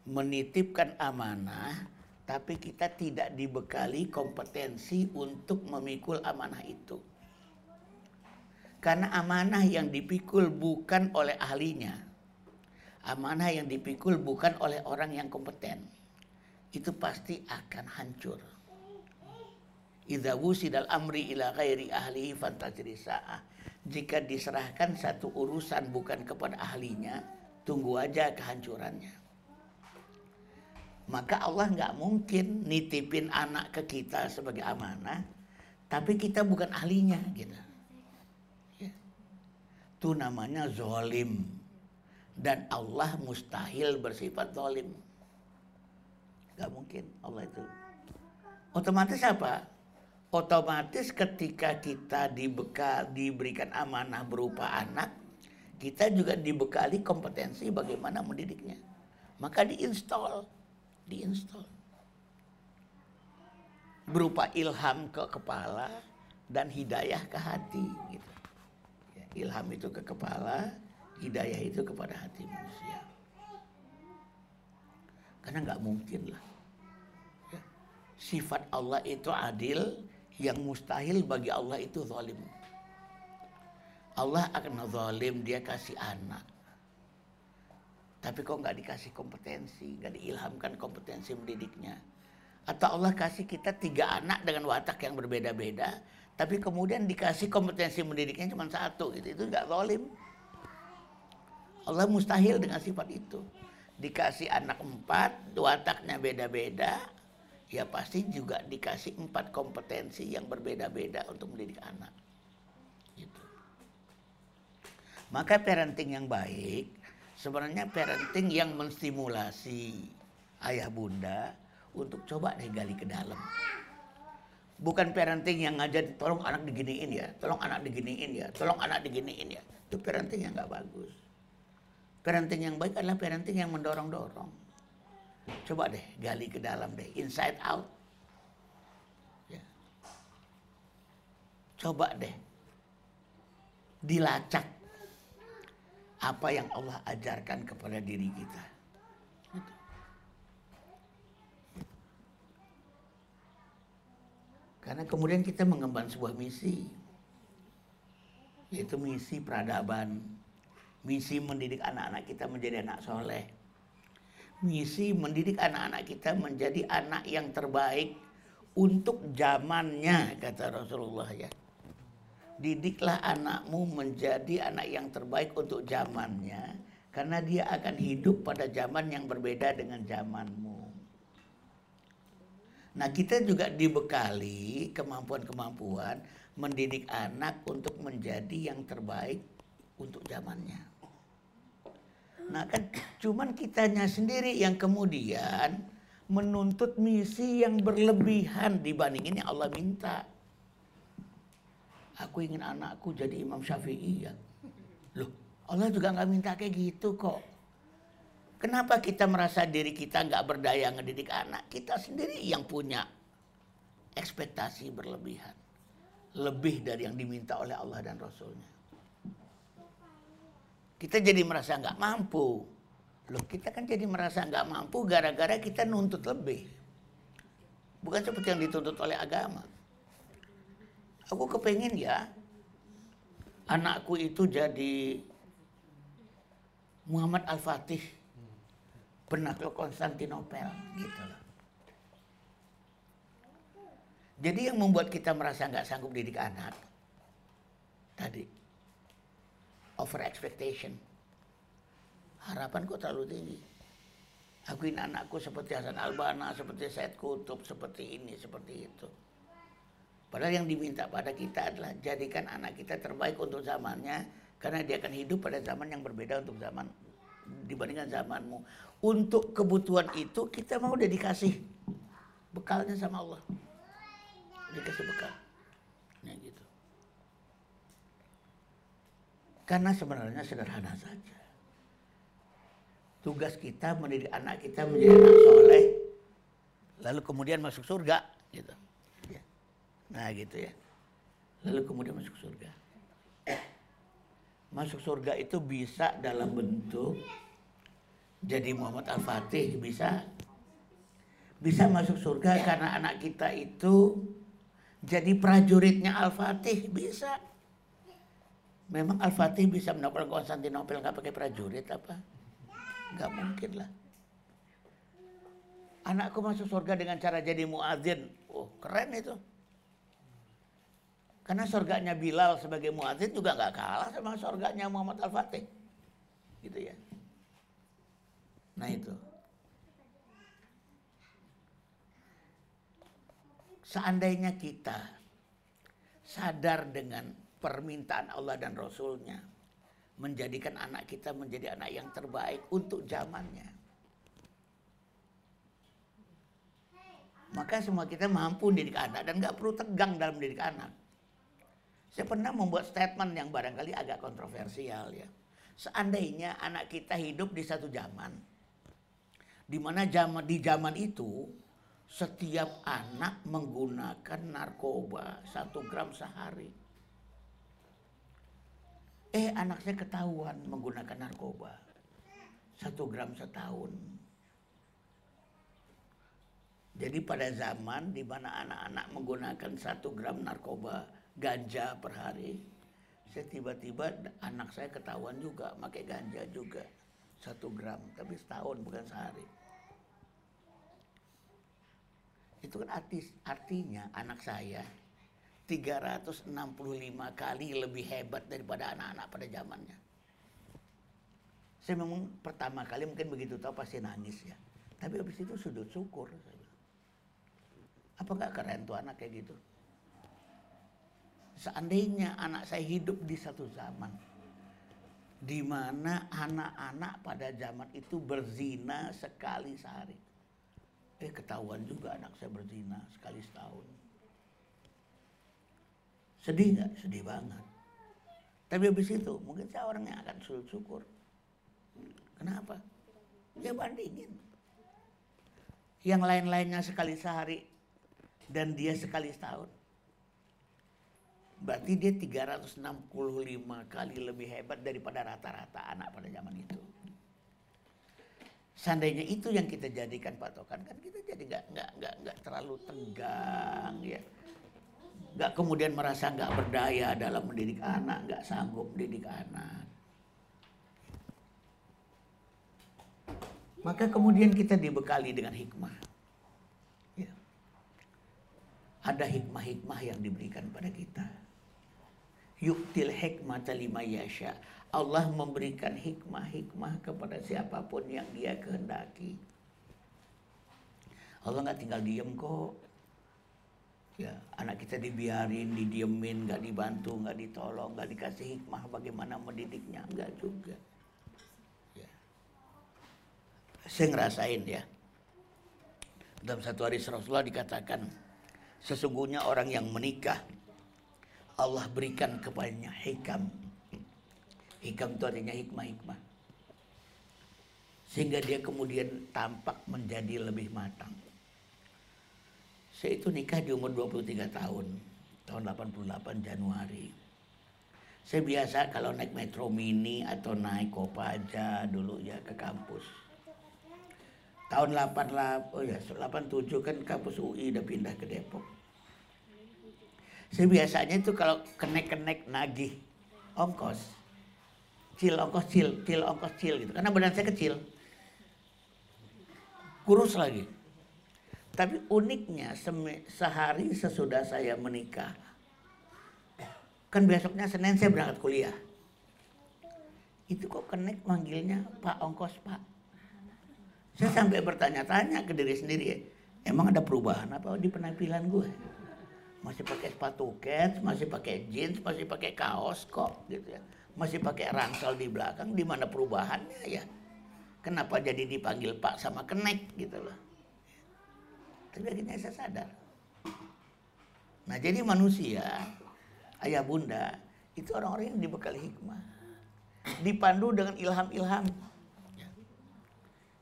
Speaker 1: menitipkan amanah tapi kita tidak dibekali kompetensi untuk memikul amanah itu. Karena amanah yang dipikul bukan oleh ahlinya. Amanah yang dipikul bukan oleh orang yang kompeten. Itu pasti akan hancur. Idza wusidal amri ila ghairi ahlihi fantajri. Jika diserahkan satu urusan bukan kepada ahlinya, tunggu aja kehancurannya. Maka Allah nggak mungkin nitipin anak ke kita sebagai amanah, tapi kita bukan ahlinya gitu itu namanya zolim. Dan Allah mustahil bersifat zolim. Gak mungkin Allah itu. Otomatis apa? Otomatis ketika kita dibekal, diberikan amanah berupa anak, kita juga dibekali kompetensi bagaimana mendidiknya. Maka diinstal, diinstal. Berupa ilham ke kepala dan hidayah ke hati gitu. Ilham itu ke kepala, hidayah itu kepada hati manusia. Karena nggak mungkin lah. Ya. Sifat Allah itu adil, yang mustahil bagi Allah itu zalim. Allah akan zalim, dia kasih anak. Tapi kok nggak dikasih kompetensi, nggak diilhamkan kompetensi mendidiknya. Atau Allah kasih kita tiga anak dengan watak yang berbeda-beda, tapi kemudian dikasih kompetensi mendidiknya cuma satu gitu itu nggak zalim Allah mustahil dengan sifat itu dikasih anak empat wataknya beda-beda ya pasti juga dikasih empat kompetensi yang berbeda-beda untuk mendidik anak maka parenting yang baik sebenarnya parenting yang menstimulasi ayah bunda untuk coba deh gali ke dalam bukan parenting yang ngajak tolong anak diginiin ya, tolong anak diginiin ya, tolong anak diginiin ya. Itu parenting yang nggak bagus. Parenting yang baik adalah parenting yang mendorong-dorong. Coba deh gali ke dalam deh, inside out. Ya. Coba deh dilacak apa yang Allah ajarkan kepada diri kita. Karena kemudian kita mengemban sebuah misi. Yaitu misi peradaban. Misi mendidik anak-anak kita menjadi anak soleh. Misi mendidik anak-anak kita menjadi anak yang terbaik untuk zamannya, kata Rasulullah ya. Didiklah anakmu menjadi anak yang terbaik untuk zamannya. Karena dia akan hidup pada zaman yang berbeda dengan zamanmu. Nah kita juga dibekali kemampuan-kemampuan mendidik anak untuk menjadi yang terbaik untuk zamannya. Nah kan cuman kitanya sendiri yang kemudian menuntut misi yang berlebihan dibandingin yang Allah minta. Aku ingin anakku jadi Imam Syafi'i ya. Loh Allah juga nggak minta kayak gitu kok. Kenapa kita merasa diri kita nggak berdaya ngedidik anak? Kita sendiri yang punya ekspektasi berlebihan. lebih dari yang diminta oleh Allah dan Rasulnya. Kita jadi merasa nggak mampu. Loh kita kan jadi merasa nggak mampu gara-gara kita nuntut lebih. Bukan seperti yang dituntut oleh agama. Aku kepengen ya anakku itu jadi Muhammad Al-Fatih penakluk Konstantinopel gitu loh. Jadi yang membuat kita merasa nggak sanggup didik anak tadi over expectation. Harapan kok terlalu tinggi. Akuin anakku seperti Hasan Albana, seperti Said Kutub, seperti ini, seperti itu. Padahal yang diminta pada kita adalah jadikan anak kita terbaik untuk zamannya, karena dia akan hidup pada zaman yang berbeda untuk zaman dibandingkan zamanmu. Untuk kebutuhan itu kita mau udah dikasih bekalnya sama Allah dikasih bekal. Ya gitu. Karena sebenarnya sederhana saja. Tugas kita mendidik anak kita menjadi anak soleh, lalu kemudian masuk surga, gitu. Nah gitu ya. Lalu kemudian masuk surga. Masuk surga itu bisa dalam bentuk jadi Muhammad Al-Fatih bisa bisa masuk surga karena anak kita itu jadi prajuritnya Al-Fatih bisa. Memang Al-Fatih bisa menaklukkan Konstantinopel nggak pakai prajurit apa? Nggak mungkin lah. Anakku masuk surga dengan cara jadi muadzin. Oh, keren itu. Karena surganya Bilal sebagai muadzin juga nggak kalah sama surganya Muhammad Al-Fatih. Gitu ya. Nah itu. Seandainya kita sadar dengan permintaan Allah dan Rasulnya, menjadikan anak kita menjadi anak yang terbaik untuk zamannya. Maka semua kita mampu mendidik anak dan nggak perlu tegang dalam mendidik anak. Saya pernah membuat statement yang barangkali agak kontroversial ya. Seandainya anak kita hidup di satu zaman, di mana zaman di zaman itu setiap anak menggunakan narkoba satu gram sehari. Eh anak saya ketahuan menggunakan narkoba satu gram setahun. Jadi pada zaman di mana anak-anak menggunakan satu gram narkoba ganja per hari, saya tiba-tiba anak saya ketahuan juga pakai ganja juga satu gram, tapi setahun bukan sehari. Itu kan artis, artinya anak saya 365 kali lebih hebat daripada anak-anak pada zamannya. Saya memang pertama kali mungkin begitu tahu pasti nangis ya. Tapi habis itu sudut syukur. Apa nggak keren tuh anak kayak gitu? Seandainya anak saya hidup di satu zaman di mana anak-anak pada zaman itu berzina sekali sehari Eh ketahuan juga anak saya berzina sekali setahun. Sedih nggak? Sedih banget. Tapi habis itu mungkin saya orang yang akan sujud syukur. Kenapa? Ya bandingin. Yang lain-lainnya sekali sehari dan dia sekali setahun. Berarti dia 365 kali lebih hebat daripada rata-rata anak pada zaman itu. Seandainya itu yang kita jadikan patokan kan kita jadi nggak nggak nggak nggak terlalu tegang ya, nggak kemudian merasa nggak berdaya dalam mendidik anak, nggak sanggup mendidik anak. Maka kemudian kita dibekali dengan hikmah. Ya. Ada hikmah-hikmah yang diberikan pada kita. Yuktil hikmah lima yasha. Allah memberikan hikmah-hikmah kepada siapa pun yang dia kehendaki. Allah nggak tinggal diem kok. Ya, anak kita dibiarin, didiemin, nggak dibantu, nggak ditolong, nggak dikasih hikmah bagaimana mendidiknya, nggak juga. Ya. Saya ngerasain ya. Dalam satu hari Rasulullah dikatakan, sesungguhnya orang yang menikah, Allah berikan kepadanya hikam Hikam itu artinya hikmah-hikmah. Sehingga dia kemudian tampak menjadi lebih matang. Saya itu nikah di umur 23 tahun. tahun 88 Januari. Saya biasa kalau naik metro mini atau naik Kopaja dulu ya ke kampus. Tahun 88, oh ya 87 kan kampus UI udah pindah ke Depok. Saya biasanya itu kalau kenek-kenek nagih ongkos, cil ongkos cil, cil ongkos cil gitu. Karena badan saya kecil, kurus lagi. Tapi uniknya sehari sesudah saya menikah, kan besoknya Senin saya berangkat kuliah. Itu kok kenek manggilnya Pak Ongkos Pak. Saya sampai bertanya-tanya ke diri sendiri emang ada perubahan apa di penampilan gue? Masih pakai sepatu kets, masih pakai jeans, masih pakai kaos kok gitu ya. Masih pakai ransel di belakang, di mana perubahannya ya? Kenapa jadi dipanggil Pak sama kenek gitu loh. Tapi akhirnya saya sadar. Nah jadi manusia, ayah bunda, itu orang-orang yang dibekali hikmah. Dipandu dengan ilham-ilham.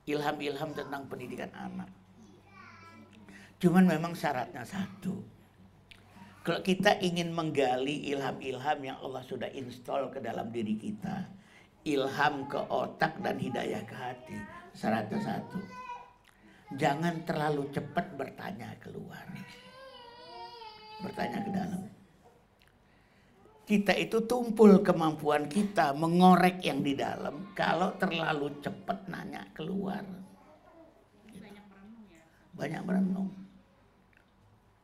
Speaker 1: Ilham-ilham tentang pendidikan anak. Cuman memang syaratnya satu. Kalau kita ingin menggali ilham-ilham yang Allah sudah install ke dalam diri kita. Ilham ke otak dan hidayah ke hati. Syaratnya satu jangan terlalu cepat bertanya keluar. Bertanya ke dalam. Kita itu tumpul kemampuan kita mengorek yang di dalam kalau terlalu cepat nanya keluar. Banyak merenung.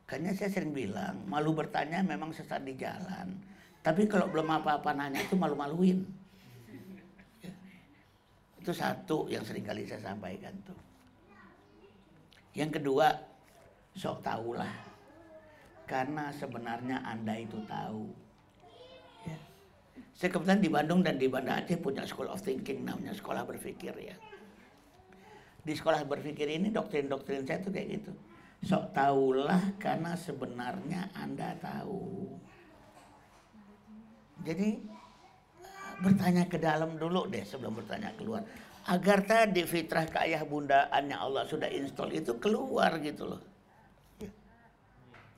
Speaker 1: Kayaknya saya sering bilang, malu bertanya memang sesat di jalan. Tapi kalau belum apa-apa nanya itu malu-maluin. Itu satu yang sering kali saya sampaikan tuh. Yang kedua, sok tahulah. Karena sebenarnya Anda itu tahu. Ya. Saya kebetulan di Bandung dan di Banda Aceh punya School of Thinking namanya sekolah berpikir ya. Di sekolah berpikir ini doktrin-doktrin saya tuh kayak gitu. Sok tahulah karena sebenarnya Anda tahu. Jadi bertanya ke dalam dulu deh sebelum bertanya keluar agar tadi fitrah ke ayah bundaannya Allah sudah install itu keluar gitu loh.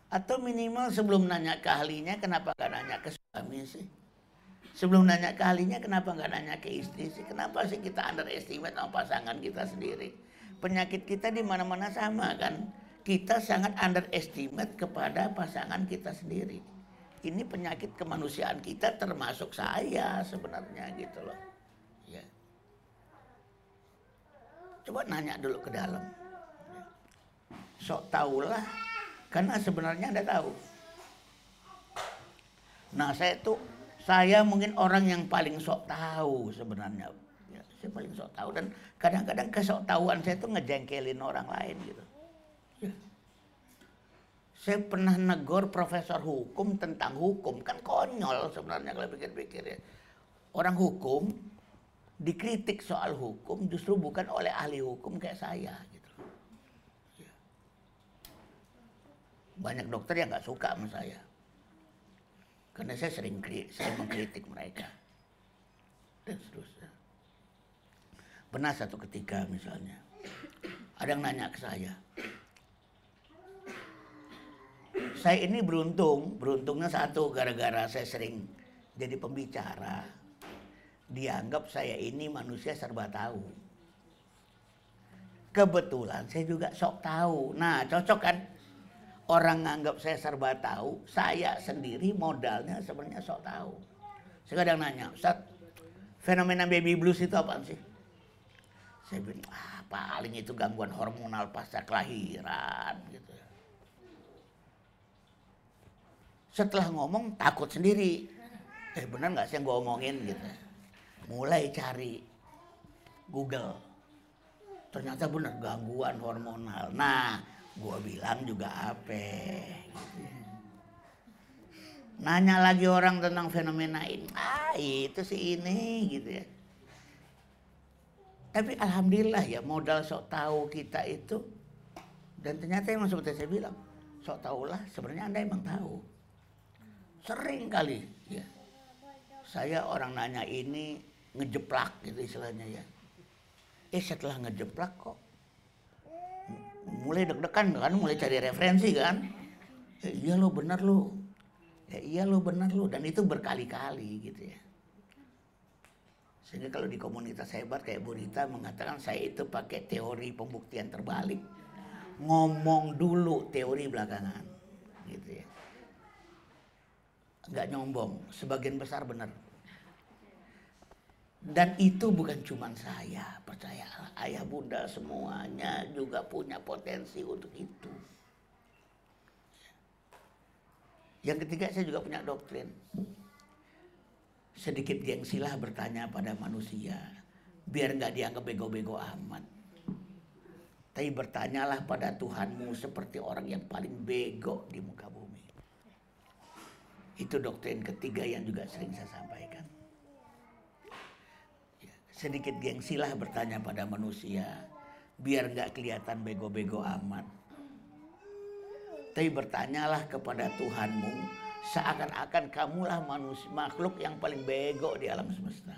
Speaker 1: Atau minimal sebelum nanya ke ahlinya kenapa gak nanya ke suami sih? Sebelum nanya ke ahlinya kenapa gak nanya ke istri sih? Kenapa sih kita underestimate sama pasangan kita sendiri? Penyakit kita di mana-mana sama kan? Kita sangat underestimate kepada pasangan kita sendiri. Ini penyakit kemanusiaan kita termasuk saya sebenarnya gitu loh. Coba nanya dulu ke dalam. Sok tahulah, karena sebenarnya Anda tahu. Nah saya tuh, saya mungkin orang yang paling sok tahu sebenarnya. Ya, saya paling sok tahu dan kadang-kadang kesok tahuan saya tuh ngejengkelin orang lain gitu. Ya. Saya pernah negor profesor hukum tentang hukum, kan konyol sebenarnya kalau pikir-pikir ya. Orang hukum dikritik soal hukum justru bukan oleh ahli hukum kayak saya gitu. Ya. Banyak dokter yang nggak suka sama saya. Karena saya sering saya mengkritik mereka. Dan seterusnya. Pernah satu ketika misalnya, ada yang nanya ke saya. Saya ini beruntung, beruntungnya satu gara-gara saya sering jadi pembicara dianggap saya ini manusia serba tahu. Kebetulan saya juga sok tahu. Nah, cocok kan? Orang nganggap saya serba tahu, saya sendiri modalnya sebenarnya sok tahu. Saya kadang nanya, Ustaz, fenomena baby blues itu apa sih? Saya bilang, ah, paling itu gangguan hormonal pasca kelahiran gitu. Setelah ngomong takut sendiri. Eh benar nggak sih yang gue omongin gitu mulai cari Google. Ternyata benar gangguan hormonal. Nah, gue bilang juga apa. Nanya lagi orang tentang fenomena ini. Ah itu sih ini gitu ya. Tapi alhamdulillah ya modal sok tahu kita itu. Dan ternyata emang seperti saya bilang. Sok tahulah sebenarnya anda emang tahu. Sering kali ya. Saya orang nanya ini ngejeplak gitu istilahnya ya. Eh setelah ngejeplak kok mulai deg-degan kan, mulai cari referensi kan. Eh, iya lo bener lo. Ya iya lo benar lo dan itu berkali-kali gitu ya. Sehingga kalau di komunitas hebat kayak Burita mengatakan saya itu pakai teori pembuktian terbalik. Ngomong dulu teori belakangan. Gitu ya. Nggak nyombong, sebagian besar benar. Dan itu bukan cuma saya, percayalah. Ayah bunda semuanya juga punya potensi untuk itu. Yang ketiga saya juga punya doktrin. Sedikit gengsilah bertanya pada manusia. Biar nggak dianggap bego-bego amat. Tapi bertanyalah pada Tuhanmu seperti orang yang paling bego di muka bumi. Itu doktrin ketiga yang juga sering saya sampaikan. Ya, sedikit gengsilah bertanya pada manusia. Biar nggak kelihatan bego-bego amat tapi bertanyalah kepada Tuhanmu seakan-akan kamulah manusia makhluk yang paling bego di alam semesta.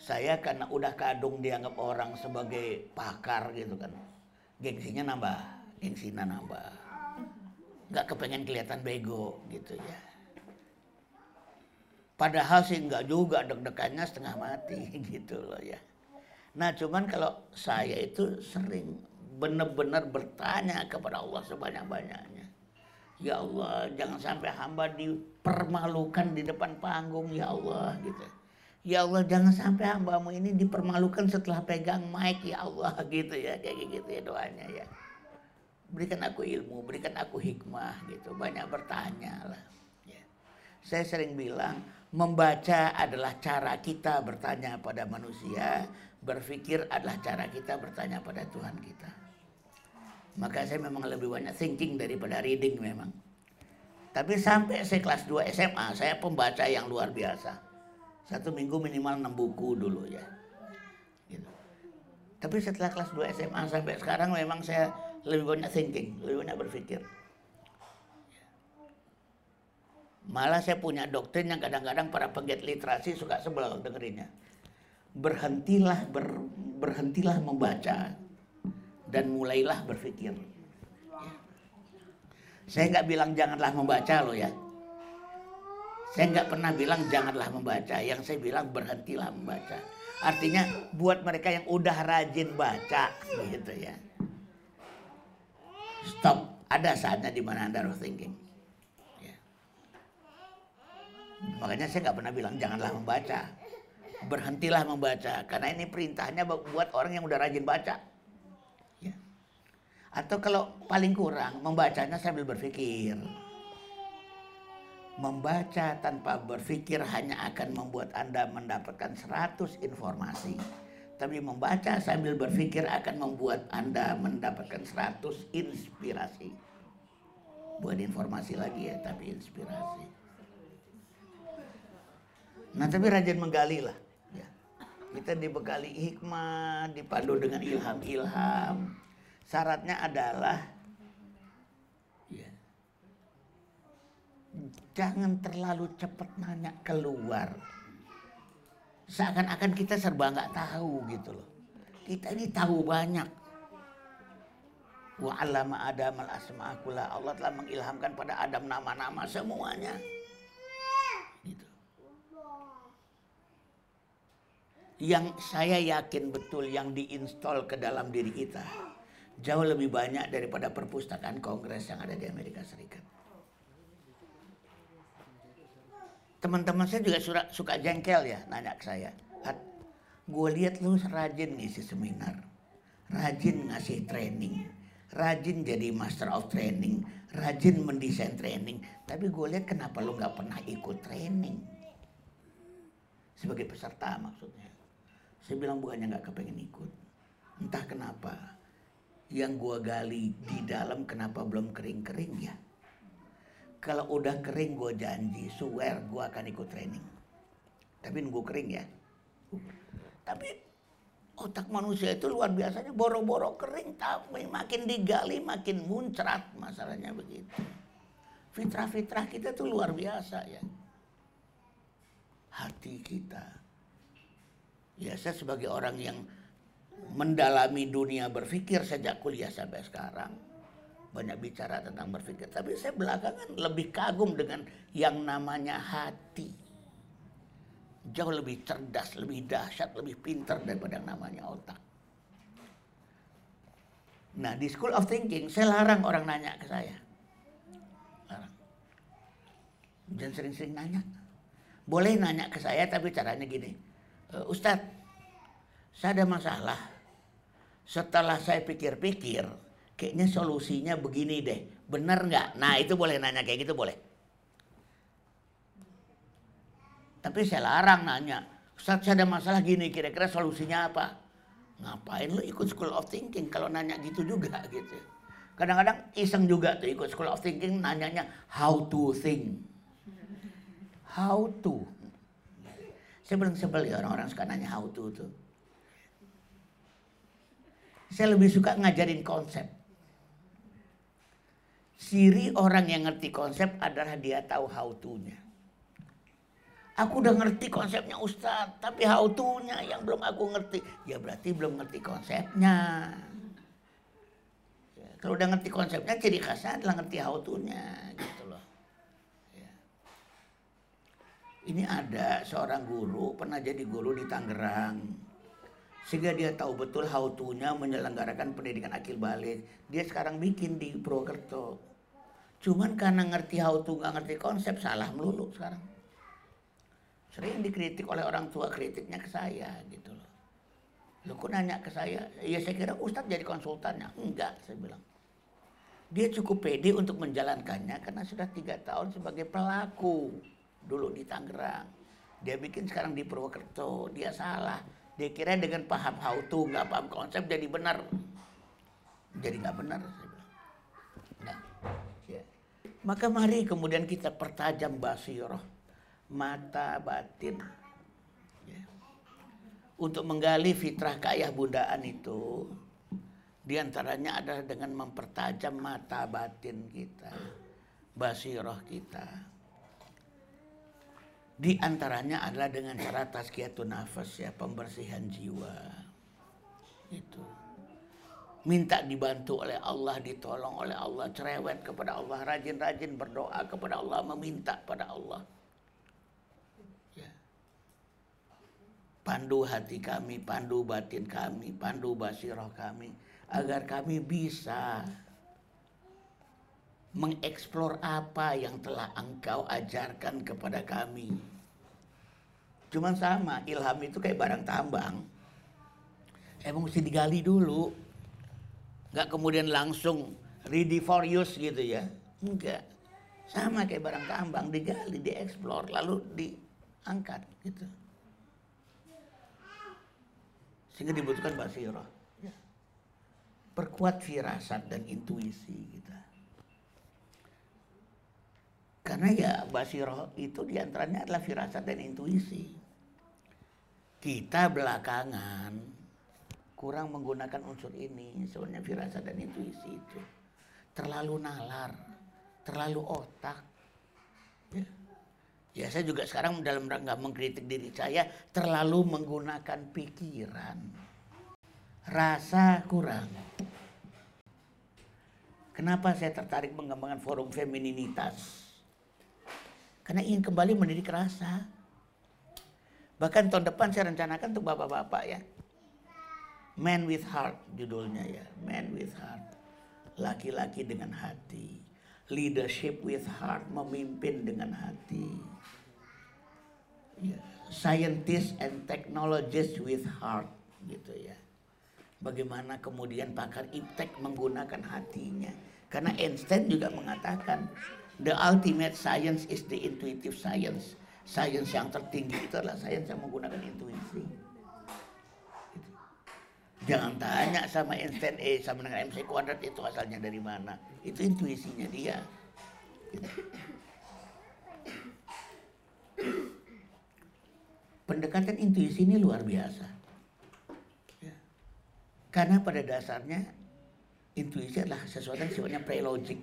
Speaker 1: Saya karena udah kadung dianggap orang sebagai pakar gitu kan. Gengsinya nambah, gengsinya nambah. Gak kepengen kelihatan bego gitu ya. Padahal sih nggak juga deg-degannya setengah mati gitu loh ya. Nah cuman kalau saya itu sering benar-benar bertanya kepada Allah sebanyak-banyaknya. Ya Allah, jangan sampai hamba dipermalukan di depan panggung, ya Allah gitu. Ya Allah, jangan sampai hambamu ini dipermalukan setelah pegang mic, ya Allah gitu ya, kayak gitu ya doanya ya. Berikan aku ilmu, berikan aku hikmah gitu, banyak bertanya lah. Ya. Saya sering bilang, membaca adalah cara kita bertanya pada manusia, berpikir adalah cara kita bertanya pada Tuhan kita. Maka saya memang lebih banyak thinking daripada reading memang. Tapi sampai saya kelas 2 SMA, saya pembaca yang luar biasa. Satu minggu minimal 6 buku dulu ya. Gitu. Tapi setelah kelas 2 SMA sampai sekarang memang saya lebih banyak thinking, lebih banyak berpikir. Malah saya punya doktrin yang kadang-kadang para penggiat literasi suka sebel dengerinnya. Berhentilah ber, berhentilah membaca dan mulailah berpikir. Saya nggak bilang janganlah membaca loh ya. Saya nggak pernah bilang janganlah membaca. Yang saya bilang berhentilah membaca. Artinya buat mereka yang udah rajin baca gitu ya. Stop. Ada saatnya di mana anda harus thinking. Ya. Makanya saya nggak pernah bilang janganlah membaca. Berhentilah membaca. Karena ini perintahnya buat orang yang udah rajin baca. Atau kalau paling kurang membacanya sambil berpikir. Membaca tanpa berpikir hanya akan membuat Anda mendapatkan 100 informasi. Tapi membaca sambil berpikir akan membuat Anda mendapatkan 100 inspirasi. Buat informasi lagi ya, tapi inspirasi. Nah tapi rajin menggali lah. Ya. Kita dibekali hikmah, dipandu dengan ilham-ilham Syaratnya adalah ya, jangan terlalu cepat nanya keluar. Seakan-akan kita serba nggak tahu gitu loh. Kita ini tahu banyak. Wa alama Adam al asma'akula. Allah telah mengilhamkan pada Adam nama-nama semuanya. Gitu. Yang saya yakin betul yang diinstal ke dalam diri kita jauh lebih banyak daripada perpustakaan kongres yang ada di Amerika Serikat. Teman-teman saya juga suka, suka jengkel ya nanya ke saya. Gue lihat lu rajin ngisi seminar, rajin ngasih training, rajin jadi master of training, rajin mendesain training. Tapi gue lihat kenapa lu nggak pernah ikut training sebagai peserta maksudnya. Saya bilang bukannya nggak kepengen ikut, entah kenapa yang gua gali di dalam kenapa belum kering-kering ya? Kalau udah kering gua janji, swear gua akan ikut training. Tapi nunggu kering ya. Tapi otak manusia itu luar biasanya boro-boro kering tapi makin digali makin muncrat masalahnya begitu. Fitrah-fitrah kita tuh luar biasa ya. Hati kita. Ya saya sebagai orang yang mendalami dunia berpikir sejak kuliah sampai sekarang. Banyak bicara tentang berpikir. Tapi saya belakangan lebih kagum dengan yang namanya hati. Jauh lebih cerdas, lebih dahsyat, lebih pintar daripada yang namanya otak. Nah di School of Thinking saya larang orang nanya ke saya. Larang. Jangan sering-sering nanya. Boleh nanya ke saya tapi caranya gini. E, Ustadz, saya ada masalah. Setelah saya pikir-pikir, kayaknya solusinya begini deh. Benar nggak? Nah itu boleh nanya kayak gitu boleh. Tapi saya larang nanya. Ustaz saya ada masalah gini, kira-kira solusinya apa? Ngapain lo ikut school of thinking kalau nanya gitu juga gitu. Kadang-kadang iseng juga tuh ikut school of thinking nanyanya how to think. How to. Saya belum sebel ya orang-orang suka nanya how to tuh. Saya lebih suka ngajarin konsep. Siri orang yang ngerti konsep adalah dia tahu how to-nya. Aku udah ngerti konsepnya Ustadz, tapi how to-nya yang belum aku ngerti. Ya berarti belum ngerti konsepnya. Ya, kalau udah ngerti konsepnya, ciri khasnya adalah ngerti how to-nya. Gitu loh. Ya. Ini ada seorang guru, pernah jadi guru di Tangerang. Sehingga dia tahu betul how to-nya menyelenggarakan pendidikan akil balik. Dia sekarang bikin di Purwokerto. Cuman karena ngerti how to nggak ngerti konsep salah melulu sekarang. Sering dikritik oleh orang tua kritiknya ke saya gitu loh. Lu kok nanya ke saya? Ya saya kira Ustadz jadi konsultannya. Enggak, saya bilang. Dia cukup pede untuk menjalankannya karena sudah tiga tahun sebagai pelaku dulu di Tangerang. Dia bikin sekarang di Purwokerto. Dia salah. Dia kira dengan paham how to, nggak paham konsep jadi benar. Jadi nggak benar. Nah, ya. Maka mari kemudian kita pertajam basiroh, mata batin. Ya. Untuk menggali fitrah keayah bundaan itu, di antaranya adalah dengan mempertajam mata batin kita, basiroh kita. Di antaranya adalah dengan cara tazkiyatun nafas ya, pembersihan jiwa. Itu minta dibantu oleh Allah, ditolong oleh Allah, cerewet kepada Allah, rajin-rajin berdoa kepada Allah, meminta pada Allah. Ya. Pandu hati kami, pandu batin kami, pandu basiroh kami, agar kami bisa mengeksplor apa yang telah engkau ajarkan kepada kami. Cuman sama, ilham itu kayak barang tambang. Emang mesti digali dulu nggak kemudian langsung ready for use gitu ya enggak sama kayak barang tambang digali dieksplor lalu diangkat gitu sehingga dibutuhkan basirah ya. perkuat firasat dan intuisi kita karena ya basirah itu di antaranya adalah firasat dan intuisi. Kita belakangan kurang menggunakan unsur ini sebenarnya firasat dan intuisi itu. Terlalu nalar terlalu otak. Ya. ya saya juga sekarang dalam rangka mengkritik diri saya terlalu menggunakan pikiran. Rasa kurang. Kenapa saya tertarik mengembangkan forum femininitas karena ingin kembali mendidik rasa bahkan tahun depan saya rencanakan untuk bapak-bapak ya Man with Heart judulnya ya. Man with Heart. Laki-laki dengan hati. Leadership with Heart. Memimpin dengan hati. Ya. Scientist and technologists with heart gitu ya. Bagaimana kemudian pakar iptek menggunakan hatinya. Karena Einstein juga mengatakan the ultimate science is the intuitive science. Science yang tertinggi itu adalah science yang menggunakan intuisi. Jangan tanya sama Einstein E sama dengan MC kuadrat itu asalnya dari mana. Itu intuisinya dia. Pendekatan intuisi ini luar biasa. Ya. Karena pada dasarnya intuisi adalah sesuatu yang sifatnya pre-logic.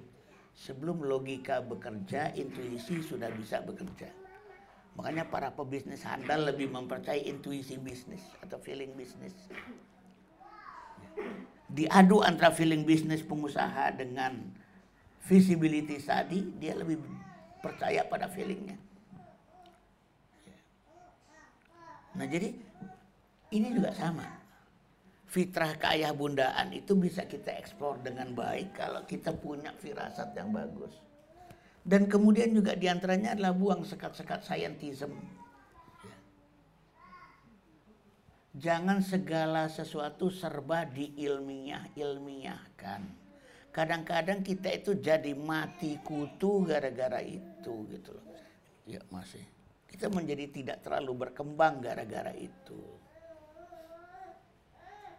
Speaker 1: Sebelum logika bekerja, intuisi sudah bisa bekerja. Makanya para pebisnis handal lebih mempercayai intuisi bisnis atau feeling bisnis diadu antara feeling bisnis pengusaha dengan visibility tadi, dia lebih percaya pada feelingnya. Nah jadi ini juga sama. Fitrah keayah bundaan itu bisa kita eksplor dengan baik kalau kita punya firasat yang bagus. Dan kemudian juga di antaranya adalah buang sekat-sekat scientism Jangan segala sesuatu serba diilmiah-ilmiahkan. Kadang-kadang kita itu jadi mati kutu gara-gara itu gitu loh. Ya masih. Kita menjadi tidak terlalu berkembang gara-gara itu.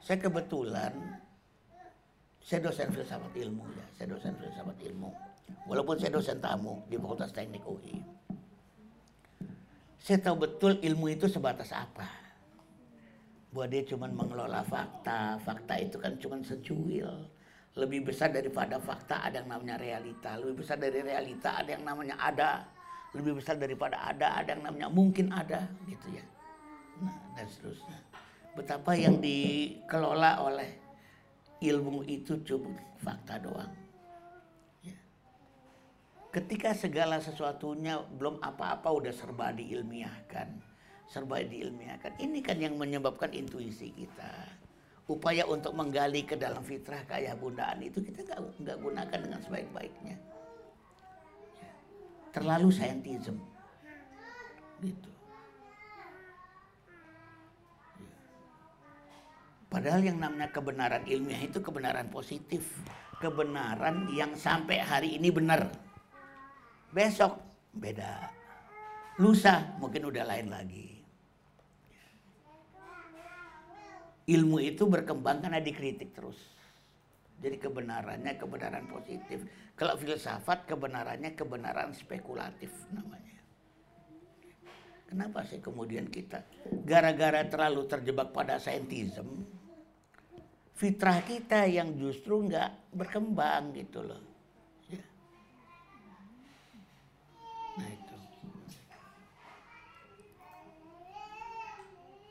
Speaker 1: Saya kebetulan saya dosen filsafat ilmu ya, saya dosen filsafat ilmu. Walaupun saya dosen tamu di Fakultas Teknik UI. Saya tahu betul ilmu itu sebatas apa bahwa dia cuma mengelola fakta. Fakta itu kan cuma secuil. Lebih besar daripada fakta ada yang namanya realita. Lebih besar dari realita ada yang namanya ada. Lebih besar daripada ada ada yang namanya mungkin ada gitu ya. Nah, dan seterusnya. Betapa yang dikelola oleh ilmu itu cuma fakta doang. Ya. Ketika segala sesuatunya belum apa-apa udah serba diilmiahkan serba diilmiahkan. Ini kan yang menyebabkan intuisi kita. Upaya untuk menggali ke dalam fitrah kaya bundaan itu kita nggak gunakan dengan sebaik-baiknya. Terlalu saintism. Gitu. Padahal yang namanya kebenaran ilmiah itu kebenaran positif. Kebenaran yang sampai hari ini benar. Besok beda. Lusa mungkin udah lain lagi. ilmu itu berkembang karena dikritik terus. Jadi kebenarannya kebenaran positif. Kalau filsafat kebenarannya kebenaran spekulatif namanya. Kenapa sih kemudian kita gara-gara terlalu terjebak pada saintism, fitrah kita yang justru nggak berkembang gitu loh. Ya. Nah itu.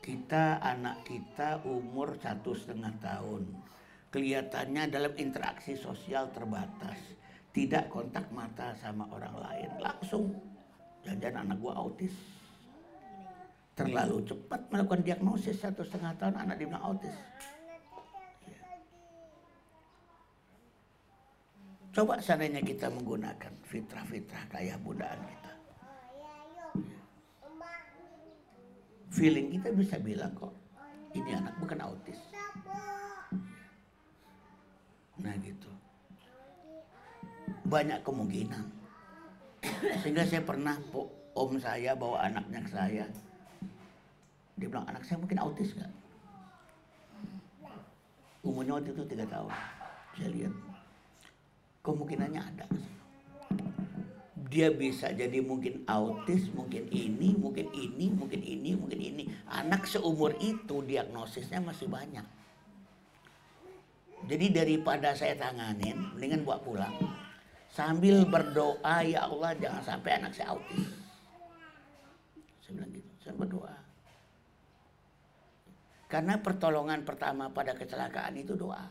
Speaker 1: kita anak kita umur satu setengah tahun kelihatannya dalam interaksi sosial terbatas tidak kontak mata sama orang lain langsung jangan anak gua autis terlalu cepat melakukan diagnosis satu setengah tahun anak dibilang autis Coba seandainya kita menggunakan fitrah-fitrah kayak budaan kita. feeling kita bisa bilang kok ini anak bukan autis. Nah gitu. Banyak kemungkinan. Sehingga saya pernah om saya bawa anaknya ke saya. Dia bilang anak saya mungkin autis nggak? Umurnya waktu itu tiga tahun. Saya lihat kemungkinannya ada dia bisa jadi mungkin autis, mungkin ini, mungkin ini, mungkin ini, mungkin ini. Anak seumur itu diagnosisnya masih banyak. Jadi daripada saya tanganin, mendingan buat pulang. Sambil berdoa, ya Allah jangan sampai anak saya autis. Saya bilang gitu, saya berdoa. Karena pertolongan pertama pada kecelakaan itu doa.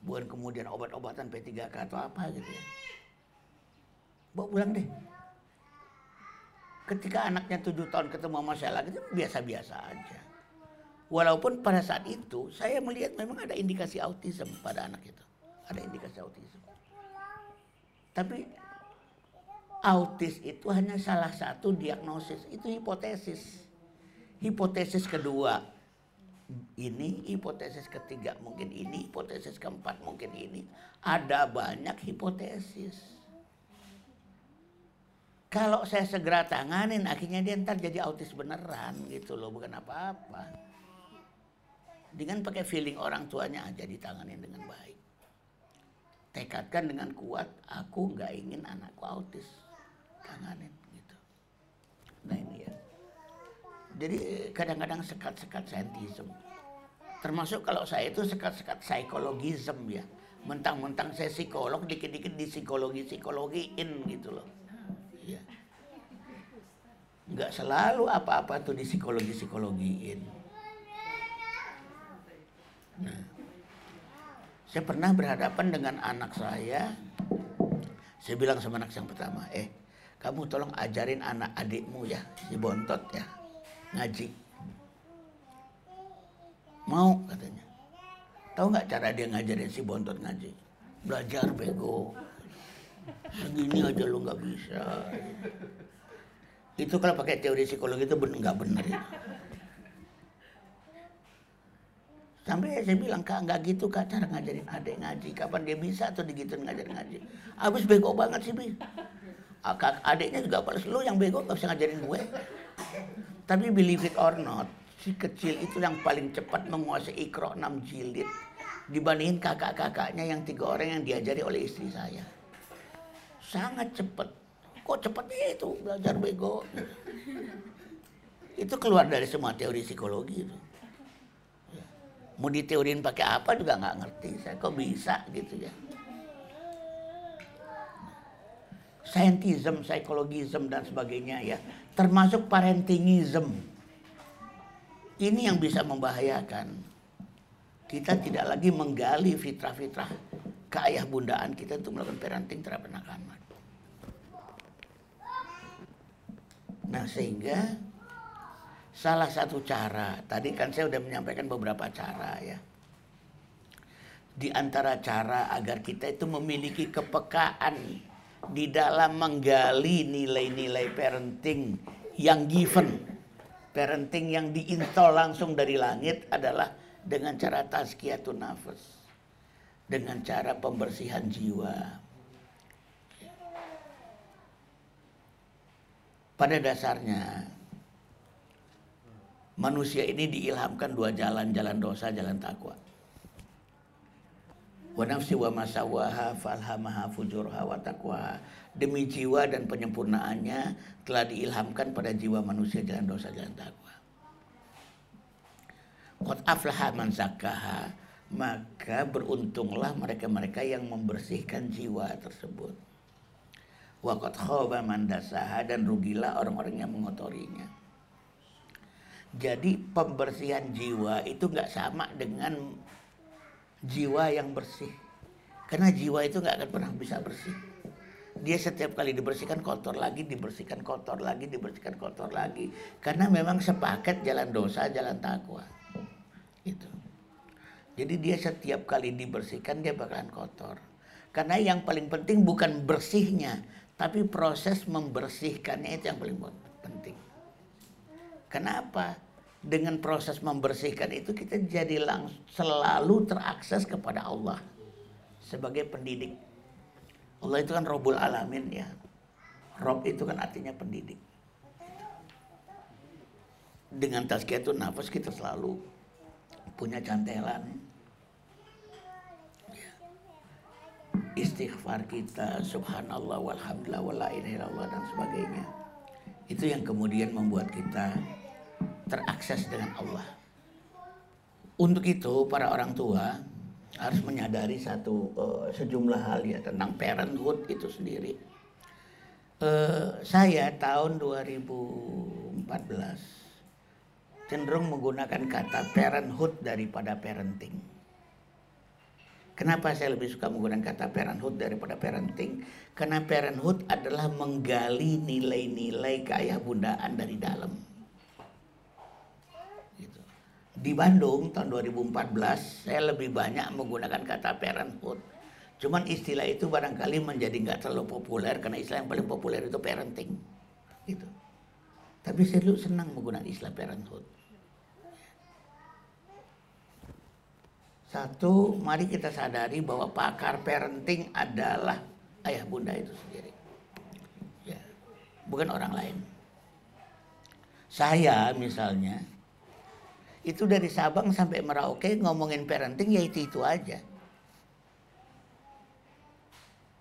Speaker 1: Bukan kemudian obat-obatan P3K atau apa gitu ya. Bawa pulang deh. Ketika anaknya tujuh tahun ketemu sama saya lagi itu biasa-biasa aja. Walaupun pada saat itu saya melihat memang ada indikasi autism pada anak itu. Ada indikasi autism. Tapi autis itu hanya salah satu diagnosis. Itu hipotesis. Hipotesis kedua ini hipotesis ketiga mungkin ini hipotesis keempat mungkin ini ada banyak hipotesis kalau saya segera tanganin, akhirnya dia ntar jadi autis beneran gitu loh, bukan apa-apa. Dengan pakai feeling orang tuanya aja ditanganin dengan baik. Tekadkan dengan kuat, aku nggak ingin anakku autis. Tanganin gitu. Nah ini ya. Jadi kadang-kadang sekat-sekat saintism. Termasuk kalau saya itu sekat-sekat psikologism ya. Mentang-mentang saya psikolog, dikit-dikit di psikologi-psikologiin gitu loh ya. Nggak selalu apa-apa tuh di psikologi-psikologiin. Nah, saya pernah berhadapan dengan anak saya. Saya bilang sama anak yang pertama, eh kamu tolong ajarin anak adikmu ya, si bontot ya, ngaji. Mau katanya. Tahu nggak cara dia ngajarin si bontot ngaji? Belajar bego. Segini aja lu nggak bisa. Itu kalau pakai teori psikologi itu nggak benar itu. Sampai saya bilang, kak nggak gitu kak cara ngajarin adik ngaji. Kapan dia bisa atau digituin ngajarin ngaji. Abis bego banget sih, Bi. Adiknya juga balas, lu yang bego nggak bisa ngajarin gue. Tapi believe it or not, si kecil itu yang paling cepat menguasai ikro 6 jilid. Dibandingin kakak-kakaknya yang tiga orang yang diajari oleh istri saya. Sangat cepat. Kok cepatnya itu belajar bego? Itu keluar dari semua teori psikologi itu mau diteorin pakai apa juga nggak ngerti saya kok bisa gitu ya scientism, psikologism dan sebagainya ya termasuk parentingism ini yang bisa membahayakan kita tidak lagi menggali fitrah-fitrah keayah bundaan kita untuk melakukan parenting terhadap anak-anak nah sehingga salah satu cara. Tadi kan saya sudah menyampaikan beberapa cara ya. Di antara cara agar kita itu memiliki kepekaan di dalam menggali nilai-nilai parenting yang given. Parenting yang diinstal langsung dari langit adalah dengan cara tazkiyatun nafas. Dengan cara pembersihan jiwa. Pada dasarnya manusia ini diilhamkan dua jalan, jalan dosa, jalan takwa. Wa nafsi wa masawaha falhamaha fujurha wa taqwa. Demi jiwa dan penyempurnaannya telah diilhamkan pada jiwa manusia jalan dosa, jalan takwa. Qad aflaha man zakkaha. Maka beruntunglah mereka-mereka yang membersihkan jiwa tersebut. Wa qad khaba man dasaha dan rugilah orang-orang yang mengotorinya. Jadi pembersihan jiwa itu nggak sama dengan jiwa yang bersih. Karena jiwa itu nggak akan pernah bisa bersih. Dia setiap kali dibersihkan kotor lagi, dibersihkan kotor lagi, dibersihkan kotor lagi. Karena memang sepaket jalan dosa, jalan takwa. Itu. Jadi dia setiap kali dibersihkan dia bakalan kotor. Karena yang paling penting bukan bersihnya, tapi proses membersihkannya itu yang paling penting. Kenapa? Dengan proses membersihkan itu kita jadi langsung selalu terakses kepada Allah sebagai pendidik. Allah itu kan Robul Alamin ya. Rob itu kan artinya pendidik. Dengan tazkiyatun nafas kita selalu punya cantelan. Istighfar kita, subhanallah, walhamdulillah, wala ilaha dan sebagainya. Itu yang kemudian membuat kita terakses dengan Allah. Untuk itu para orang tua harus menyadari satu uh, sejumlah hal ya tentang parenthood itu sendiri. Uh, saya tahun 2014 cenderung menggunakan kata parenthood daripada parenting. Kenapa saya lebih suka menggunakan kata parenthood daripada parenting? Karena parenthood adalah menggali nilai-nilai keayah bundaan dari dalam di Bandung tahun 2014 saya lebih banyak menggunakan kata parenthood. Cuman istilah itu barangkali menjadi nggak terlalu populer karena istilah yang paling populer itu parenting. Gitu. Tapi saya dulu senang menggunakan istilah parenthood. Satu, mari kita sadari bahwa pakar parenting adalah ayah bunda itu sendiri. Ya, bukan orang lain. Saya misalnya, itu dari Sabang sampai Merauke ngomongin parenting ya itu itu aja.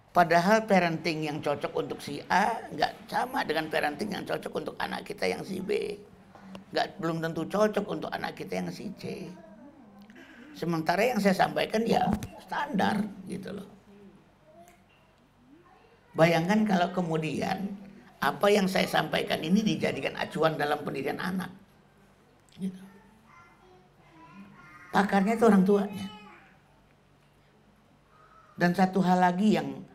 Speaker 1: Padahal parenting yang cocok untuk si A nggak sama dengan parenting yang cocok untuk anak kita yang si B. Nggak belum tentu cocok untuk anak kita yang si C. Sementara yang saya sampaikan ya standar gitu loh. Bayangkan kalau kemudian apa yang saya sampaikan ini dijadikan acuan dalam pendidikan anak. Pakarnya itu orang tuanya. Dan satu hal lagi yang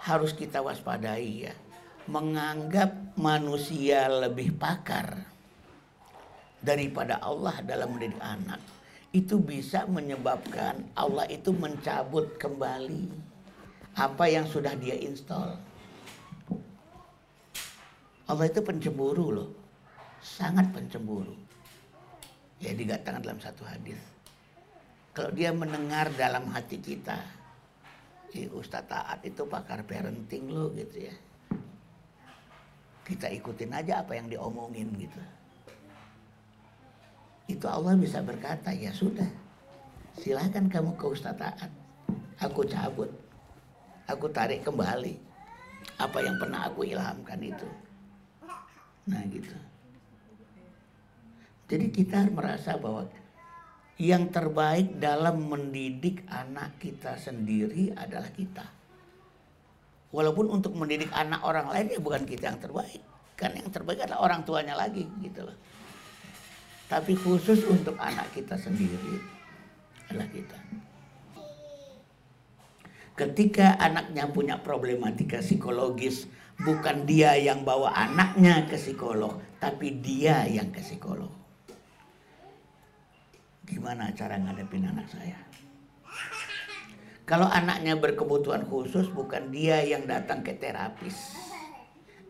Speaker 1: harus kita waspadai ya. Menganggap manusia lebih pakar daripada Allah dalam mendidik anak. Itu bisa menyebabkan Allah itu mencabut kembali apa yang sudah dia install. Allah itu pencemburu loh. Sangat pencemburu. Ya dikatakan dalam satu hadis. Kalau dia mendengar dalam hati kita, eh, Ustadz Taat itu pakar parenting loh gitu ya. Kita ikutin aja apa yang diomongin gitu. Itu Allah bisa berkata, ya sudah. Silahkan kamu ke Ustadz Taat. Aku cabut. Aku tarik kembali. Apa yang pernah aku ilhamkan itu. Nah gitu. Jadi kita merasa bahwa yang terbaik dalam mendidik anak kita sendiri adalah kita. Walaupun untuk mendidik anak orang lain ya bukan kita yang terbaik. Kan yang terbaik adalah orang tuanya lagi gitu loh. Tapi khusus untuk anak kita sendiri adalah kita. Ketika anaknya punya problematika psikologis, bukan dia yang bawa anaknya ke psikolog, tapi dia yang ke psikolog. Gimana cara ngadepin anak saya? Kalau anaknya berkebutuhan khusus, bukan dia yang datang ke terapis.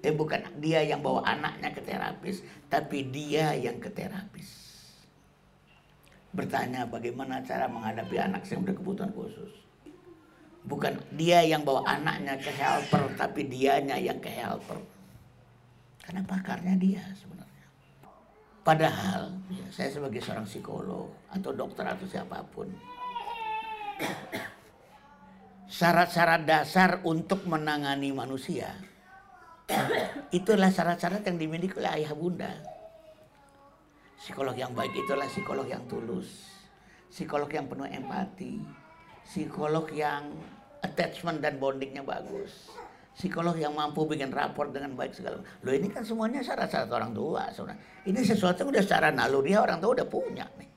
Speaker 1: Eh bukan dia yang bawa anaknya ke terapis, tapi dia yang ke terapis. Bertanya bagaimana cara menghadapi anak yang berkebutuhan khusus bukan dia yang bawa anaknya ke helper tapi dianya yang ke helper karena pakarnya dia sebenarnya padahal ya, saya sebagai seorang psikolog atau dokter atau siapa pun syarat-syarat dasar untuk menangani manusia itulah syarat-syarat yang dimiliki oleh ayah bunda psikolog yang baik itulah psikolog yang tulus psikolog yang penuh empati psikolog yang attachment dan bondingnya bagus. Psikolog yang mampu bikin raport dengan baik segala Loh ini kan semuanya syarat-syarat orang tua. Sebenarnya. Ini sesuatu yang udah secara naluri orang tua udah punya nih.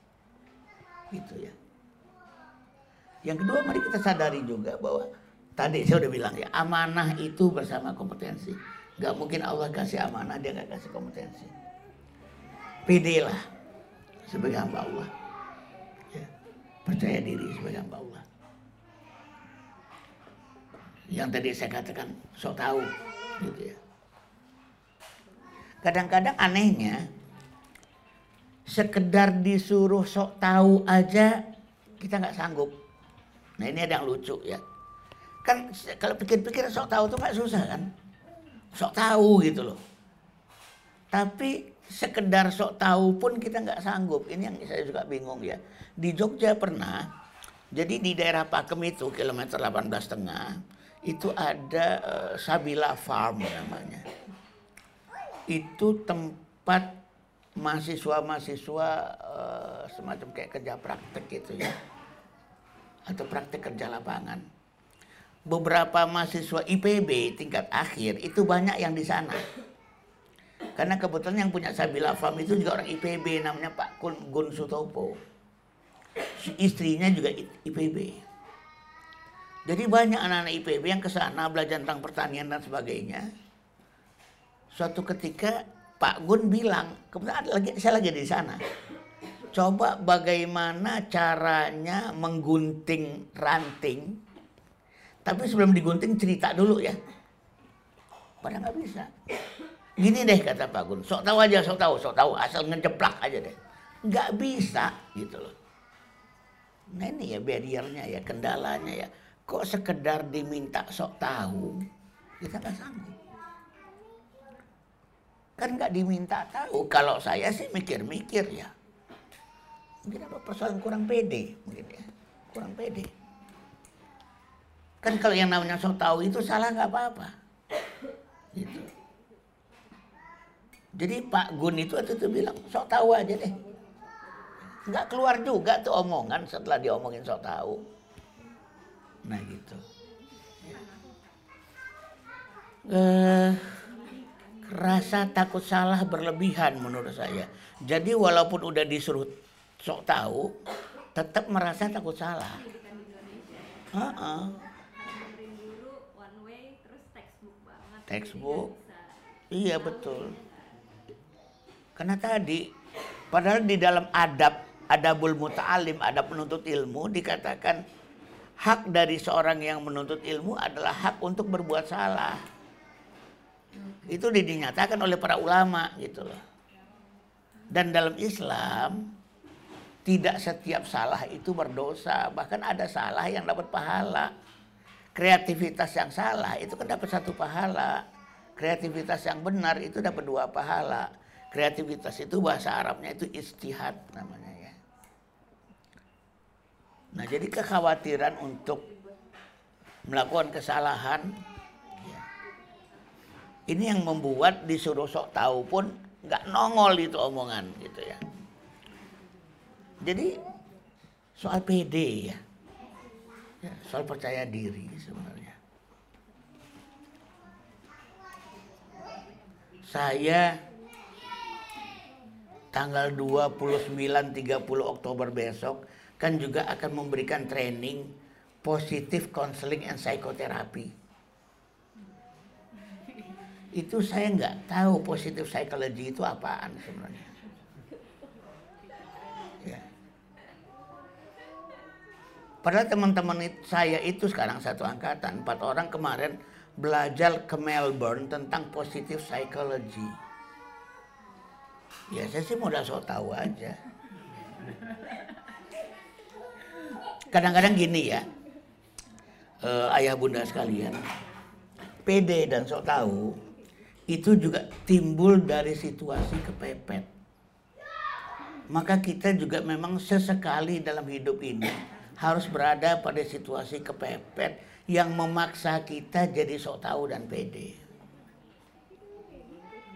Speaker 1: Gitu ya. Yang kedua mari kita sadari juga bahwa tadi saya udah bilang ya amanah itu bersama kompetensi. Gak mungkin Allah kasih amanah dia gak kasih kompetensi. Pede lah sebagai hamba Allah. Ya. Percaya diri sebagai hamba Allah yang tadi saya katakan sok tahu gitu ya. Kadang-kadang anehnya sekedar disuruh sok tahu aja kita nggak sanggup. Nah ini ada yang lucu ya. Kan kalau pikir-pikir sok tahu tuh nggak susah kan. Sok tahu gitu loh. Tapi sekedar sok tahu pun kita nggak sanggup. Ini yang saya juga bingung ya. Di Jogja pernah, jadi di daerah Pakem itu kilometer 18 setengah, itu ada uh, Sabila Farm namanya. Itu tempat mahasiswa-mahasiswa uh, semacam kayak kerja praktek gitu ya. Atau praktek kerja lapangan. Beberapa mahasiswa IPB tingkat akhir itu banyak yang di sana. Karena kebetulan yang punya Sabila Farm itu juga orang IPB namanya Pak Gun Sutopo. Istrinya juga IPB. Jadi banyak anak-anak IPB yang ke sana belajar tentang pertanian dan sebagainya. Suatu ketika Pak Gun bilang, kebetulan lagi saya lagi di sana. Coba bagaimana caranya menggunting ranting. Tapi sebelum digunting cerita dulu ya. Padahal nggak bisa. Gini deh kata Pak Gun, sok tahu aja, sok tahu, sok tahu, asal ngejeplak aja deh. Nggak bisa gitu loh. Nah ini ya barriernya ya, kendalanya ya kok sekedar diminta sok tahu? Kita nggak sanggup kan nggak diminta tahu. Kalau saya sih mikir-mikir ya. Mungkin apa persoalan kurang pede mungkin ya. Kurang pede. Kan kalau yang namanya sok tahu itu salah nggak apa-apa. Gitu. Jadi Pak Gun itu waktu itu bilang sok tahu aja deh. Nggak keluar juga tuh omongan setelah diomongin sok tahu Nah gitu. Eh, rasa takut salah berlebihan menurut saya. Jadi walaupun udah disuruh sok tahu, tetap merasa takut salah.
Speaker 2: way terus textbook
Speaker 1: Iya betul. Karena tadi, padahal di dalam adab, adabul muta'alim, adab penuntut ilmu, dikatakan hak dari seorang yang menuntut ilmu adalah hak untuk berbuat salah. Itu dinyatakan oleh para ulama gitu loh. Dan dalam Islam, tidak setiap salah itu berdosa. Bahkan ada salah yang dapat pahala. Kreativitas yang salah itu kan dapat satu pahala. Kreativitas yang benar itu dapat dua pahala. Kreativitas itu bahasa Arabnya itu istihad namanya ya. Nah jadi kekhawatiran untuk melakukan kesalahan ya, ini yang membuat disuruh sok tahu pun nggak nongol itu omongan gitu ya. Jadi soal PD ya, ya soal percaya diri sebenarnya. Saya tanggal 29 30 Oktober besok kan juga akan memberikan training positif counseling and psychotherapy. Itu saya nggak tahu positif psychology itu apaan sebenarnya. Ya. Padahal teman-teman saya itu sekarang satu angkatan, empat orang kemarin belajar ke Melbourne tentang positif psychology. Ya saya sih modal so tahu aja. Kadang-kadang gini ya, eh, ayah bunda sekalian, PD dan so tahu itu juga timbul dari situasi kepepet. Maka kita juga memang sesekali dalam hidup ini harus berada pada situasi kepepet yang memaksa kita jadi sok tahu dan pede.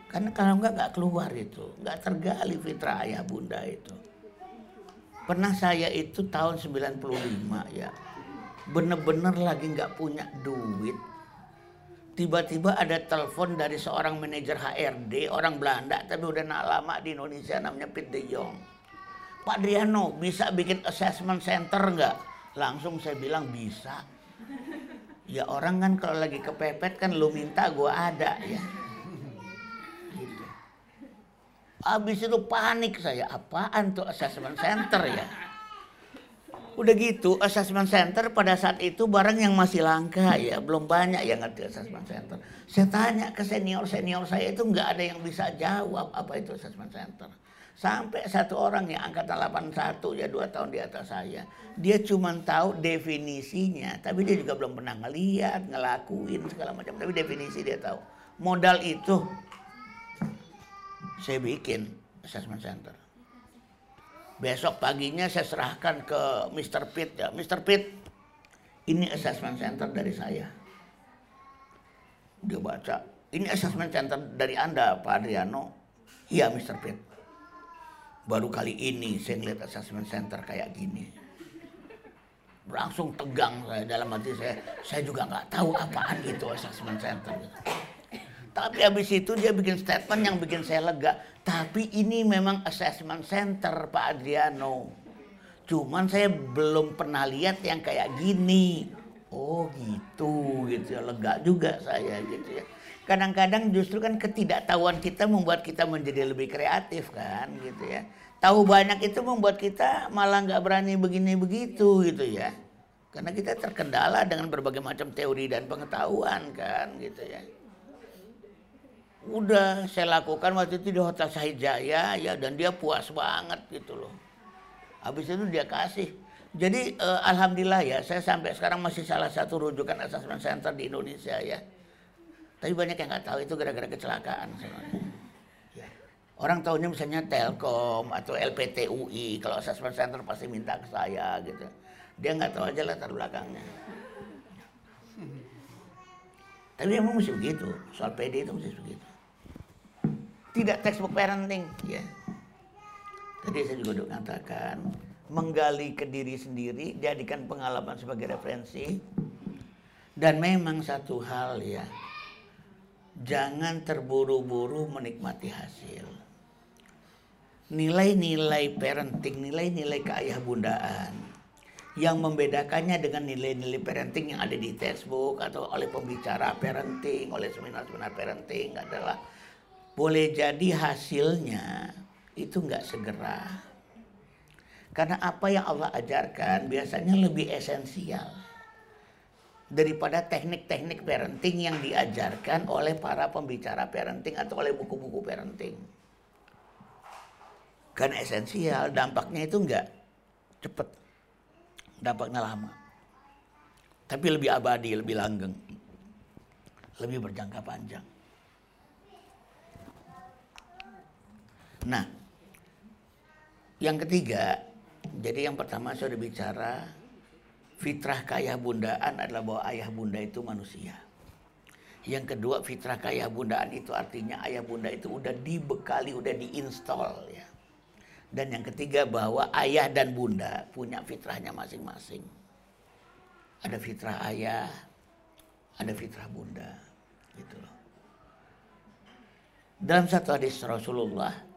Speaker 1: Karena kalau enggak nggak keluar itu, nggak tergali fitrah ayah bunda itu. Pernah saya itu tahun 95 ya, bener-bener lagi nggak punya duit. Tiba-tiba ada telepon dari seorang manajer HRD, orang Belanda, tapi udah nak lama di Indonesia namanya Pete de Jong. Pak Driano, bisa bikin assessment center nggak? Langsung saya bilang bisa. Ya orang kan kalau lagi kepepet kan lu minta gua ada ya. Gitu. Habis itu panik saya, apaan tuh assessment center ya? Udah gitu, assessment center pada saat itu barang yang masih langka ya, belum banyak yang ngerti assessment center. Saya tanya ke senior-senior saya itu nggak ada yang bisa jawab apa itu assessment center. Sampai satu orang yang angkatan 81 ya dua tahun di atas saya, dia cuma tahu definisinya, tapi dia juga belum pernah ngeliat, ngelakuin segala macam, tapi definisi dia tahu. Modal itu saya bikin assessment center. Besok paginya saya serahkan ke Mr. Pitt ya. Mr. Pitt, ini assessment center dari saya. Dia baca, ini assessment center dari Anda Pak Adriano. Iya Mr. Pitt. Baru kali ini saya ngeliat assessment center kayak gini. Langsung tegang saya dalam hati saya. Saya juga nggak tahu apaan itu assessment center. Tapi habis itu dia bikin statement yang bikin saya lega. Tapi ini memang assessment center Pak Adriano. Cuman saya belum pernah lihat yang kayak gini. Oh gitu, gitu ya. Lega juga saya gitu ya. Kadang-kadang justru kan ketidaktahuan kita membuat kita menjadi lebih kreatif kan gitu ya. Tahu banyak itu membuat kita malah nggak berani begini begitu gitu ya. Karena kita terkendala dengan berbagai macam teori dan pengetahuan kan gitu ya udah saya lakukan waktu itu di Hotel Sahid Jaya ya dan dia puas banget gitu loh. Habis itu dia kasih. Jadi eh, alhamdulillah ya saya sampai sekarang masih salah satu rujukan assessment center di Indonesia ya. Tapi banyak yang nggak tahu itu gara-gara kecelakaan sebenarnya. Ya. Orang tahunya misalnya Telkom atau LPT UI kalau assessment center pasti minta ke saya gitu. Dia nggak tahu aja latar belakangnya. Tapi emang mesti begitu, soal PD itu mesti begitu tidak textbook parenting ya. Tadi saya juga udah katakan menggali ke diri sendiri, jadikan pengalaman sebagai referensi. Dan memang satu hal ya, jangan terburu-buru menikmati hasil. nilai-nilai parenting, nilai-nilai keayah bundaan yang membedakannya dengan nilai-nilai parenting yang ada di textbook atau oleh pembicara parenting, oleh seminar-seminar parenting adalah boleh jadi hasilnya itu nggak segera. Karena apa yang Allah ajarkan biasanya lebih esensial daripada teknik-teknik parenting yang diajarkan oleh para pembicara parenting atau oleh buku-buku parenting. Karena esensial, dampaknya itu enggak cepat. Dampaknya lama. Tapi lebih abadi, lebih langgeng. Lebih berjangka panjang. Nah, yang ketiga, jadi yang pertama saya sudah bicara fitrah kaya bundaan adalah bahwa ayah bunda itu manusia. Yang kedua fitrah kaya bundaan itu artinya ayah bunda itu udah dibekali, udah diinstal ya. Dan yang ketiga bahwa ayah dan bunda punya fitrahnya masing-masing. Ada fitrah ayah, ada fitrah bunda, gitu loh. Dalam satu hadis Rasulullah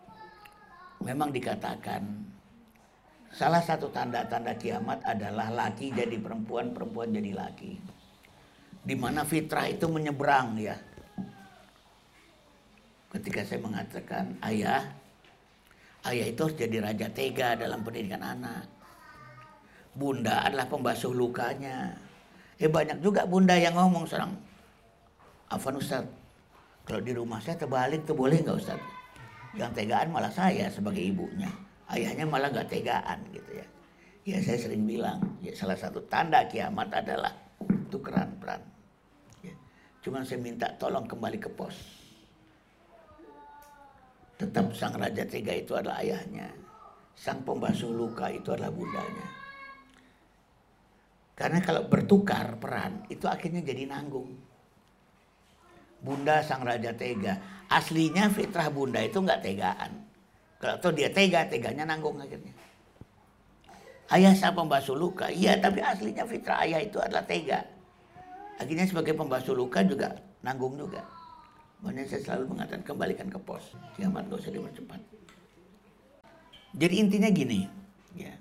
Speaker 1: memang dikatakan salah satu tanda-tanda kiamat adalah laki jadi perempuan, perempuan jadi laki. Di mana fitrah itu menyeberang ya. Ketika saya mengatakan ayah, ayah itu harus jadi raja tega dalam pendidikan anak. Bunda adalah pembasuh lukanya. Eh banyak juga bunda yang ngomong serang. Afan Ustaz, kalau di rumah saya terbalik tuh boleh nggak Ustaz? Yang tegaan malah saya sebagai ibunya. Ayahnya malah nggak tegaan gitu ya. Ya saya sering bilang, ya salah satu tanda kiamat adalah tukeran peran. Ya. Cuman saya minta tolong kembali ke pos. Tetap sang raja tega itu adalah ayahnya. Sang pembasuh luka itu adalah bundanya. Karena kalau bertukar peran itu akhirnya jadi nanggung. Bunda sang raja tega. Aslinya fitrah bunda itu nggak tegaan. Kalau tuh dia tega, teganya nanggung akhirnya. Ayah sang pembasuh luka, iya tapi aslinya fitrah ayah itu adalah tega. Akhirnya sebagai pembasuh luka juga nanggung juga. Makanya saya selalu mengatakan kembalikan ke pos. Kiamat gak usah dipercepat. Jadi intinya gini, ya.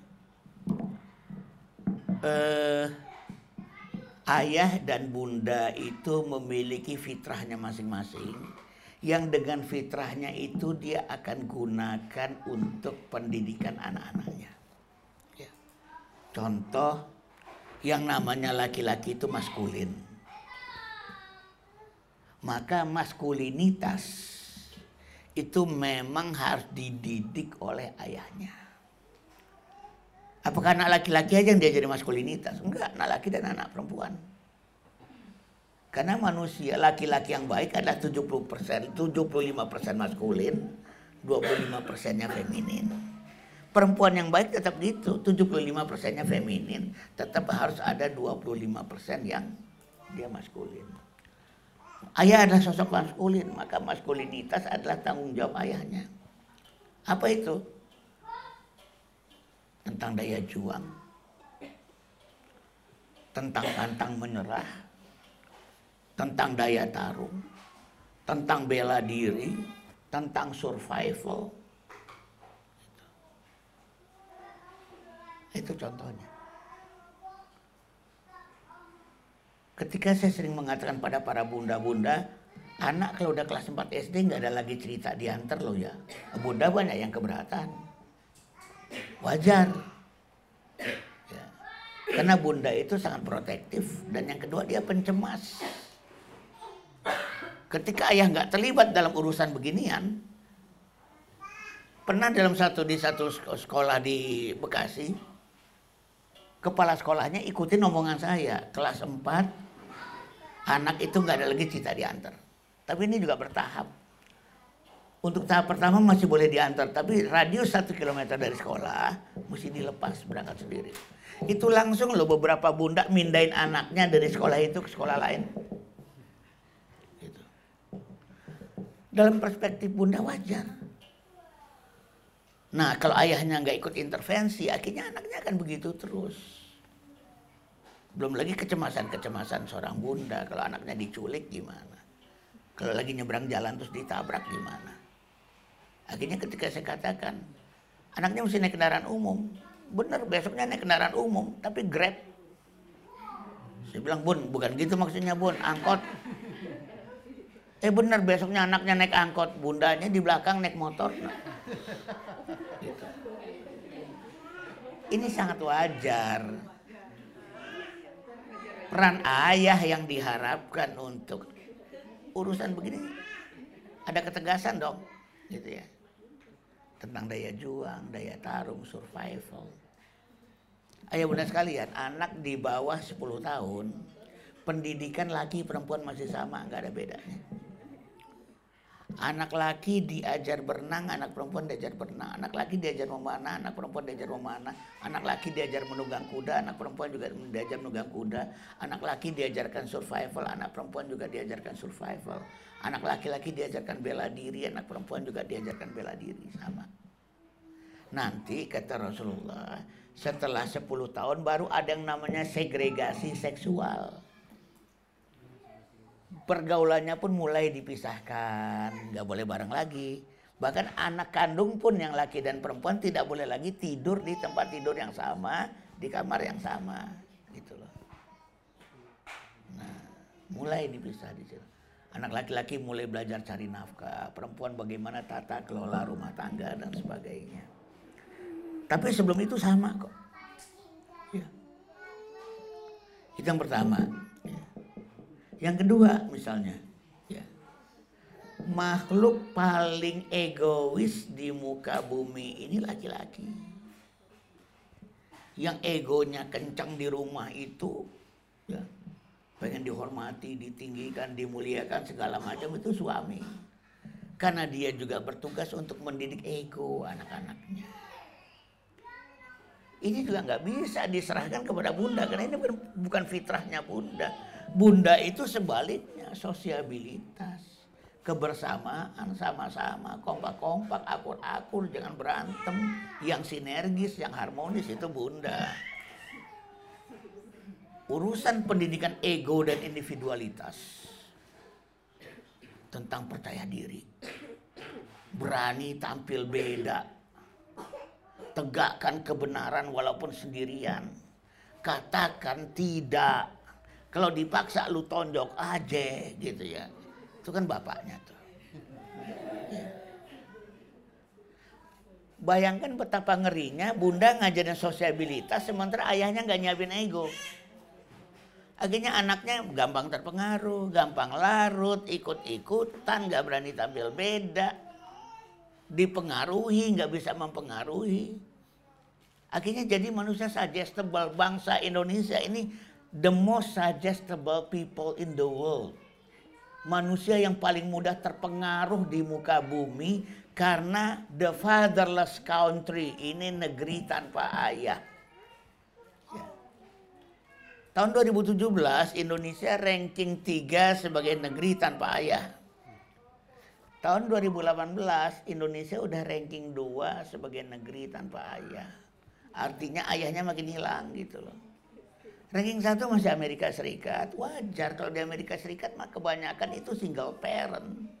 Speaker 1: Eh, ayah dan bunda itu memiliki fitrahnya masing-masing yang dengan fitrahnya itu dia akan gunakan untuk pendidikan anak-anaknya. Ya. Contoh yang namanya laki-laki itu maskulin. Maka maskulinitas itu memang harus dididik oleh ayahnya. Apakah anak laki-laki aja yang diajari maskulinitas? Enggak, anak laki dan anak perempuan. Karena manusia laki-laki yang baik adalah 70 persen, 75 persen maskulin, 25 persennya feminin. Perempuan yang baik tetap gitu, 75 persennya feminin, tetap harus ada 25 persen yang dia maskulin. Ayah adalah sosok maskulin, maka maskulinitas adalah tanggung jawab ayahnya. Apa itu? Tentang daya juang, tentang pantang menyerah, tentang daya tarung, tentang bela diri, tentang survival. Itu contohnya. Ketika saya sering mengatakan pada para bunda-bunda, anak kalau udah kelas 4 SD nggak ada lagi cerita diantar loh ya. Bunda banyak yang keberatan. Wajar. Ya. Karena bunda itu sangat protektif dan yang kedua dia pencemas. Ketika ayah nggak terlibat dalam urusan beginian, pernah dalam satu di satu sekolah di Bekasi, kepala sekolahnya ikutin omongan saya, kelas 4, anak itu nggak ada lagi cita diantar. Tapi ini juga bertahap. Untuk tahap pertama masih boleh diantar, tapi radius satu kilometer dari sekolah mesti dilepas berangkat sendiri. Itu langsung loh beberapa bunda mindain anaknya dari sekolah itu ke sekolah lain. Gitu. Dalam perspektif bunda wajar. Nah kalau ayahnya nggak ikut intervensi, akhirnya anaknya akan begitu terus. Belum lagi kecemasan-kecemasan seorang bunda kalau anaknya diculik gimana. Kalau lagi nyebrang jalan terus ditabrak gimana. Akhirnya ketika saya katakan, Anaknya mesti naik kendaraan umum. Bener, besoknya naik kendaraan umum, tapi grab. Saya bilang, bun, bukan gitu maksudnya bun, angkot. Eh bener, besoknya anaknya naik angkot, bundanya di belakang naik motor. Nah, gitu. Ini sangat wajar. Peran ayah yang diharapkan untuk urusan begini ada ketegasan dong, gitu ya tentang daya juang, daya tarung, survival. Ayo bunda sekalian, anak di bawah 10 tahun, pendidikan laki perempuan masih sama, nggak ada bedanya. Anak laki diajar berenang, anak perempuan diajar berenang. Anak laki diajar memanah, anak perempuan diajar memanah. Anak laki diajar menunggang kuda, anak perempuan juga diajar menunggang kuda. Anak laki diajarkan survival, anak perempuan juga diajarkan survival. Anak laki-laki diajarkan bela diri, anak perempuan juga diajarkan bela diri, sama. Nanti kata Rasulullah, setelah 10 tahun baru ada yang namanya segregasi seksual pergaulannya pun mulai dipisahkan, nggak boleh bareng lagi. Bahkan anak kandung pun yang laki dan perempuan tidak boleh lagi tidur di tempat tidur yang sama, di kamar yang sama, gitu loh. Nah, mulai dipisah di situ. Anak laki-laki mulai belajar cari nafkah, perempuan bagaimana tata kelola rumah tangga dan sebagainya. Tapi sebelum itu sama kok. Ya. Itu yang pertama. Yang kedua misalnya, ya, makhluk paling egois di muka bumi ini laki-laki. Yang egonya kencang di rumah itu, ya, pengen dihormati, ditinggikan, dimuliakan segala macam itu suami. Karena dia juga bertugas untuk mendidik ego anak-anaknya. Ini juga nggak bisa diserahkan kepada bunda karena ini bukan fitrahnya bunda Bunda itu sebaliknya sosiabilitas, kebersamaan sama-sama, kompak-kompak, akur-akur, jangan berantem, yang sinergis, yang harmonis itu Bunda. Urusan pendidikan ego dan individualitas tentang percaya diri, berani tampil beda, tegakkan kebenaran walaupun sendirian, katakan tidak kalau dipaksa lu tonjok aja gitu ya. Itu kan bapaknya tuh. Ya. Bayangkan betapa ngerinya bunda ngajarin sosiabilitas sementara ayahnya nggak nyiapin ego. Akhirnya anaknya gampang terpengaruh, gampang larut, ikut-ikutan, nggak berani tampil beda, dipengaruhi, nggak bisa mempengaruhi. Akhirnya jadi manusia suggestible bangsa Indonesia ini the most suggestible people in the world. Manusia yang paling mudah terpengaruh di muka bumi karena the fatherless country ini negeri tanpa ayah. Tahun 2017 Indonesia ranking 3 sebagai negeri tanpa ayah. Tahun 2018 Indonesia udah ranking 2 sebagai negeri tanpa ayah. Artinya ayahnya makin hilang gitu loh. Ranking satu masih Amerika Serikat. Wajar kalau di Amerika Serikat mah kebanyakan itu single parent.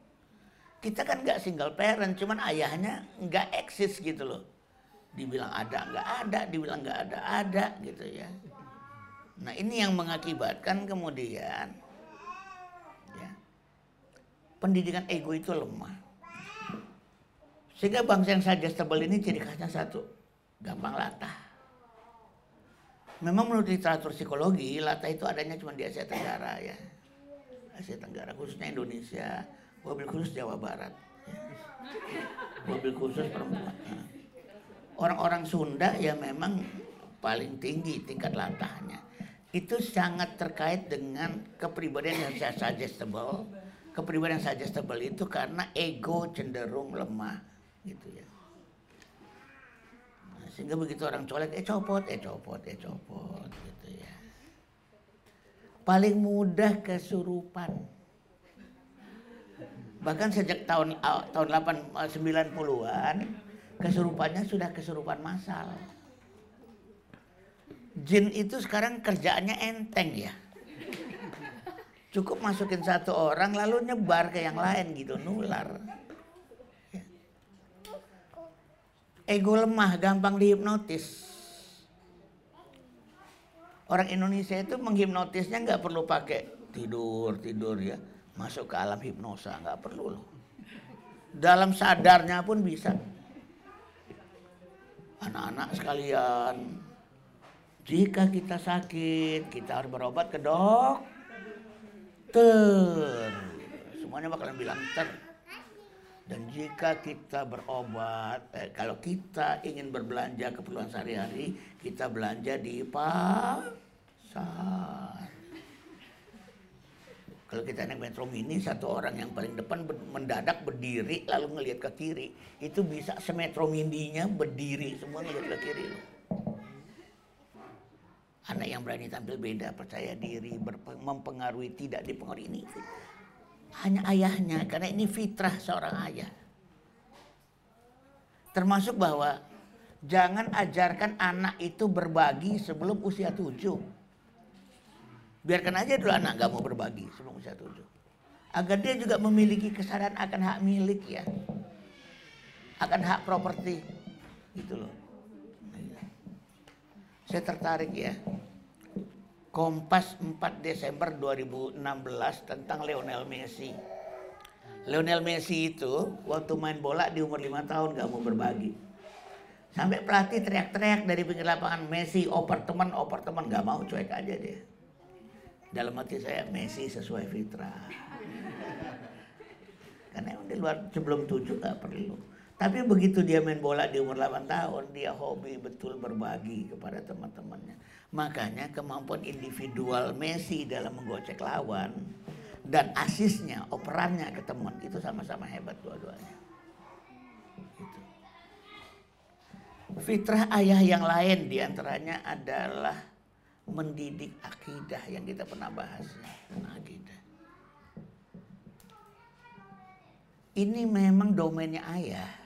Speaker 1: Kita kan nggak single parent, cuman ayahnya nggak eksis gitu loh. Dibilang ada nggak ada, dibilang nggak ada ada gitu ya. Nah ini yang mengakibatkan kemudian ya, pendidikan ego itu lemah. Sehingga bangsa yang suggestible ini ciri khasnya satu, gampang latah memang menurut literatur psikologi latah itu adanya cuma di Asia Tenggara ya Asia Tenggara khususnya Indonesia mobil khusus Jawa Barat ya. mobil khusus perempuan orang-orang Sunda ya memang paling tinggi tingkat latahnya itu sangat terkait dengan kepribadian yang suggestible kepribadian suggestible itu karena ego cenderung lemah gitu ya sehingga begitu orang colek, eh copot, eh copot, eh copot gitu ya. Paling mudah kesurupan. Bahkan sejak tahun tahun 8 90-an kesurupannya sudah kesurupan massal. Jin itu sekarang kerjaannya enteng ya. Cukup masukin satu orang lalu nyebar ke yang lain gitu, nular. ego lemah, gampang dihipnotis. Orang Indonesia itu menghipnotisnya nggak perlu pakai tidur tidur ya, masuk ke alam hipnosa nggak perlu loh. Dalam sadarnya pun bisa. Anak-anak sekalian, jika kita sakit, kita harus berobat ke dokter. Semuanya bakalan bilang ter. Dan jika kita berobat, eh, kalau kita ingin berbelanja keperluan sehari-hari, kita belanja di pasar. Kalau kita naik metro mini, satu orang yang paling depan mendadak berdiri lalu ngelihat ke kiri, itu bisa semetro mininya berdiri semua ngelihat ke kiri loh. Anak yang berani tampil beda, percaya diri, mempengaruhi, tidak dipengaruhi ini. Hanya ayahnya, karena ini fitrah seorang ayah. Termasuk bahwa jangan ajarkan anak itu berbagi sebelum usia tujuh. Biarkan aja dulu anak gak mau berbagi sebelum usia tujuh. Agar dia juga memiliki kesadaran akan hak milik ya. Akan hak properti. Gitu loh. Saya tertarik ya. Kompas 4 Desember 2016 tentang Lionel Messi. Lionel Messi itu waktu main bola di umur 5 tahun gak mau berbagi. Sampai pelatih teriak-teriak dari pinggir lapangan Messi oper teman, oper teman gak mau cuek aja dia. Dalam hati saya Messi sesuai fitrah. Karena emang di luar sebelum tujuh gak perlu. Tapi begitu dia main bola di umur 8 tahun, dia hobi betul berbagi kepada teman-temannya. Makanya kemampuan individual Messi dalam menggocek lawan dan asisnya, operannya ke teman itu sama-sama hebat dua-duanya. Gitu. Fitrah ayah yang lain di antaranya adalah mendidik akidah yang kita pernah bahas. Akidah. Ini memang domainnya ayah.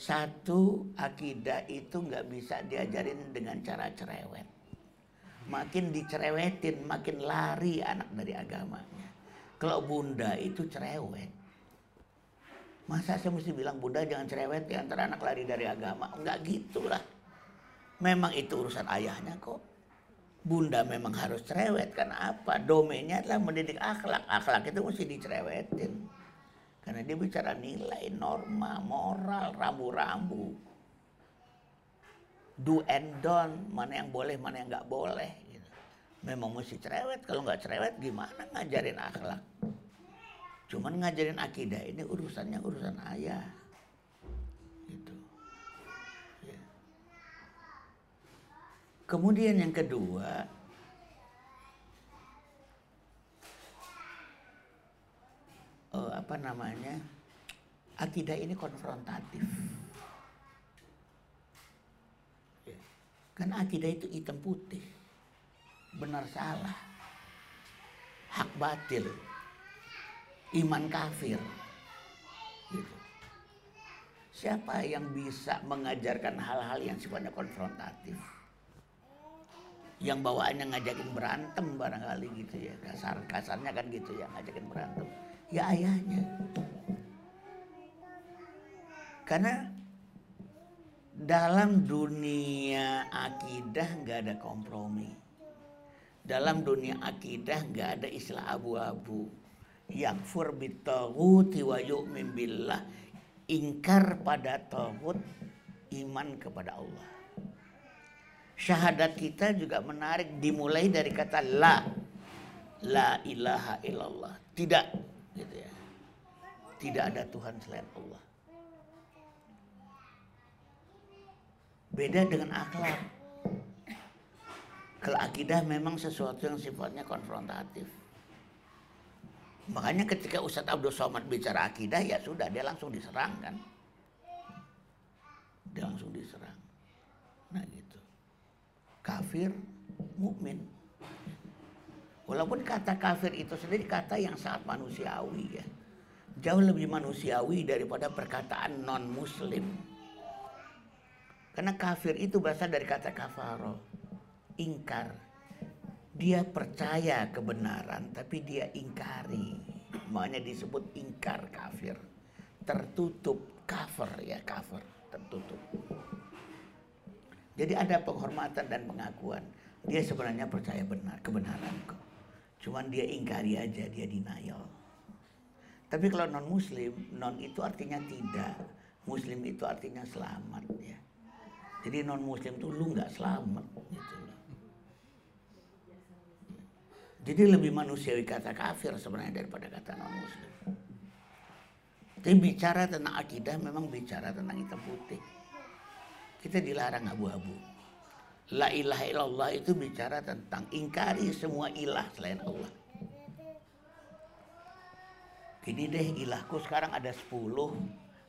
Speaker 1: Satu, akidah itu nggak bisa diajarin dengan cara cerewet. Makin dicerewetin, makin lari anak dari agamanya. Kalau bunda itu cerewet. Masa saya mesti bilang bunda jangan cerewet ya antara anak lari dari agama. Enggak gitulah. Memang itu urusan ayahnya kok. Bunda memang harus cerewet. Karena apa? Domainnya adalah mendidik akhlak. Akhlak itu mesti dicerewetin. Karena dia bicara nilai, norma, moral, rambu-rambu. Do and don't, mana yang boleh, mana yang nggak boleh. Gitu. Memang mesti cerewet, kalau nggak cerewet gimana ngajarin akhlak. Cuman ngajarin akidah ini urusannya urusan ayah. Gitu. Ya. Kemudian yang kedua, uh, apa namanya akidah ini konfrontatif. Karena akidah itu hitam putih, benar salah, hak batil, iman kafir. Gitu. Siapa yang bisa mengajarkan hal-hal yang sifatnya konfrontatif? Yang bawaannya ngajakin berantem barangkali gitu ya. Kasar kasarnya kan gitu ya ngajakin berantem ya ayahnya. Karena dalam dunia akidah nggak ada kompromi. Dalam dunia akidah nggak ada istilah abu-abu. Yang furbitahuti wa yu'min billah. Ingkar pada tauhid, iman kepada Allah. Syahadat kita juga menarik dimulai dari kata la. La ilaha illallah. Tidak gitu ya. Tidak ada Tuhan selain Allah. Beda dengan akhlak. Kalau akidah memang sesuatu yang sifatnya konfrontatif. Makanya ketika Ustadz Abdul Somad bicara akidah ya sudah dia langsung diserang kan. Dia langsung diserang. Nah gitu. Kafir, mukmin. Walaupun kata kafir itu sendiri kata yang sangat manusiawi ya. Jauh lebih manusiawi daripada perkataan non muslim. Karena kafir itu berasal dari kata kafaro. Ingkar. Dia percaya kebenaran tapi dia ingkari. Makanya disebut ingkar kafir. Tertutup cover ya cover. tertutup. Jadi ada penghormatan dan pengakuan. Dia sebenarnya percaya benar, kebenaran kok. Cuman dia ingkari aja, dia denial. Tapi kalau non muslim, non itu artinya tidak. Muslim itu artinya selamat ya. Jadi non muslim itu lu nggak selamat gitu. Jadi lebih manusiawi kata kafir sebenarnya daripada kata non muslim. Tapi bicara tentang akidah memang bicara tentang hitam putih. Kita dilarang abu-abu. La ilaha illallah itu bicara tentang ingkari semua ilah selain Allah. Gini deh ilahku sekarang ada 10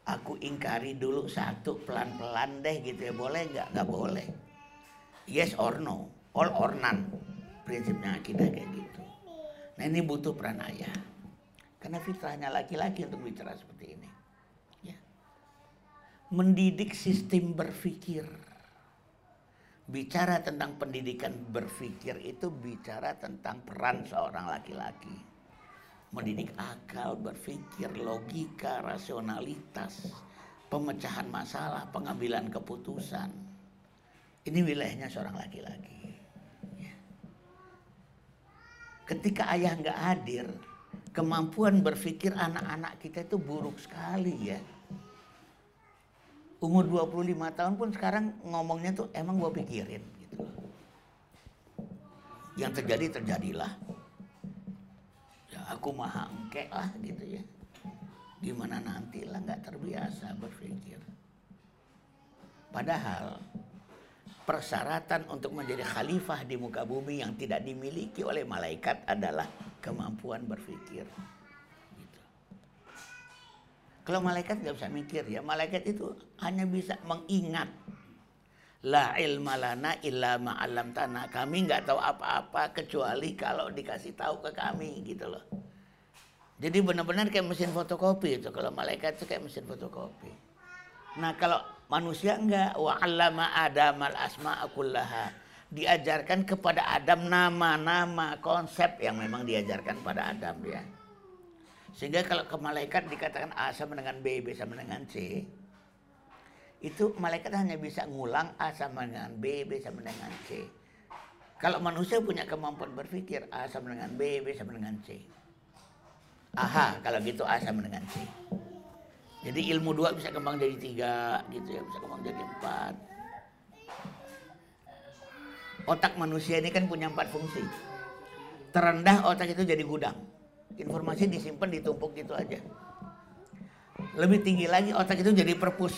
Speaker 1: Aku ingkari dulu satu pelan-pelan deh gitu ya. Boleh nggak? Nggak boleh. Yes or no? All or none. Prinsipnya akidah kayak gitu. Nah ini butuh peran ayah Karena fitrahnya laki-laki untuk bicara seperti ini. Ya. Mendidik sistem berpikir Bicara tentang pendidikan berpikir itu bicara tentang peran seorang laki-laki mendidik akal, berpikir, logika, rasionalitas, pemecahan masalah, pengambilan keputusan. Ini wilayahnya seorang laki-laki. Ya. Ketika ayah nggak hadir, kemampuan berpikir anak-anak kita itu buruk sekali ya. Umur 25 tahun pun sekarang ngomongnya tuh emang gue pikirin gitu. Yang terjadi terjadilah aku maha engke lah gitu ya gimana nanti lah nggak terbiasa berpikir padahal persyaratan untuk menjadi khalifah di muka bumi yang tidak dimiliki oleh malaikat adalah kemampuan berpikir. Kalau malaikat nggak bisa mikir ya malaikat itu hanya bisa mengingat La ilma lana illa ma'alam tanah. Kami nggak tahu apa-apa kecuali kalau dikasih tahu ke kami gitu loh. Jadi benar-benar kayak mesin fotokopi itu. Kalau malaikat itu kayak mesin fotokopi. Nah kalau manusia enggak. Wa allama adam al asma akullaha. Diajarkan kepada Adam nama-nama konsep yang memang diajarkan pada Adam ya. Sehingga kalau ke malaikat dikatakan A sama dengan B, B sama dengan C itu malaikat hanya bisa ngulang A sama dengan B, B sama dengan C. Kalau manusia punya kemampuan berpikir A sama dengan B, B sama dengan C. Aha, kalau gitu A sama dengan C. Jadi ilmu dua bisa kembang jadi tiga, gitu ya, bisa kembang jadi empat. Otak manusia ini kan punya empat fungsi. Terendah otak itu jadi gudang. Informasi disimpan ditumpuk gitu aja. Lebih tinggi lagi otak itu jadi perpus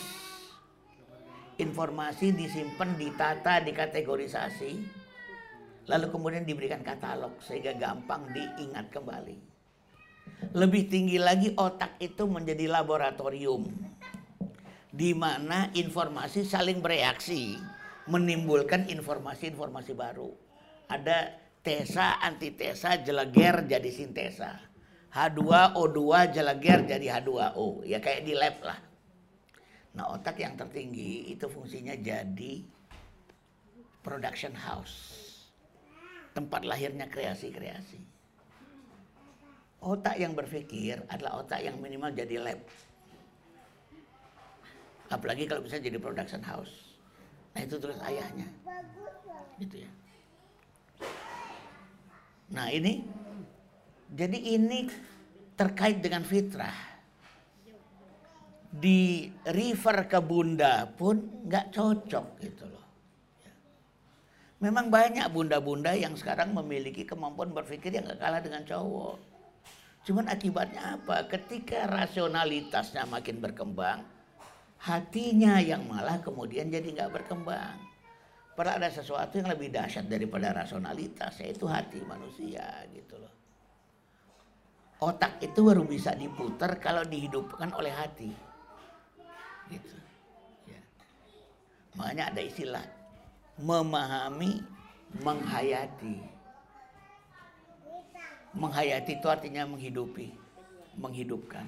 Speaker 1: informasi disimpan, ditata, dikategorisasi, lalu kemudian diberikan katalog sehingga gampang diingat kembali. Lebih tinggi lagi otak itu menjadi laboratorium di mana informasi saling bereaksi menimbulkan informasi-informasi baru. Ada tesa, antitesa, jeleger jadi sintesa. H2O2 jeleger jadi H2O. Ya kayak di lab lah. Nah otak yang tertinggi itu fungsinya jadi production house. Tempat lahirnya kreasi-kreasi. Otak yang berpikir adalah otak yang minimal jadi lab. Apalagi kalau bisa jadi production house. Nah itu terus ayahnya. Gitu ya. Nah ini, jadi ini terkait dengan fitrah di refer ke bunda pun nggak cocok gitu loh. Memang banyak bunda-bunda yang sekarang memiliki kemampuan berpikir yang gak kalah dengan cowok. Cuman akibatnya apa? Ketika rasionalitasnya makin berkembang, hatinya yang malah kemudian jadi nggak berkembang. Padahal ada sesuatu yang lebih dahsyat daripada rasionalitas, yaitu hati manusia gitu loh. Otak itu baru bisa diputar kalau dihidupkan oleh hati. Gitu. Ya. Makanya ada istilah memahami, menghayati. Menghayati itu artinya menghidupi, menghidupkan.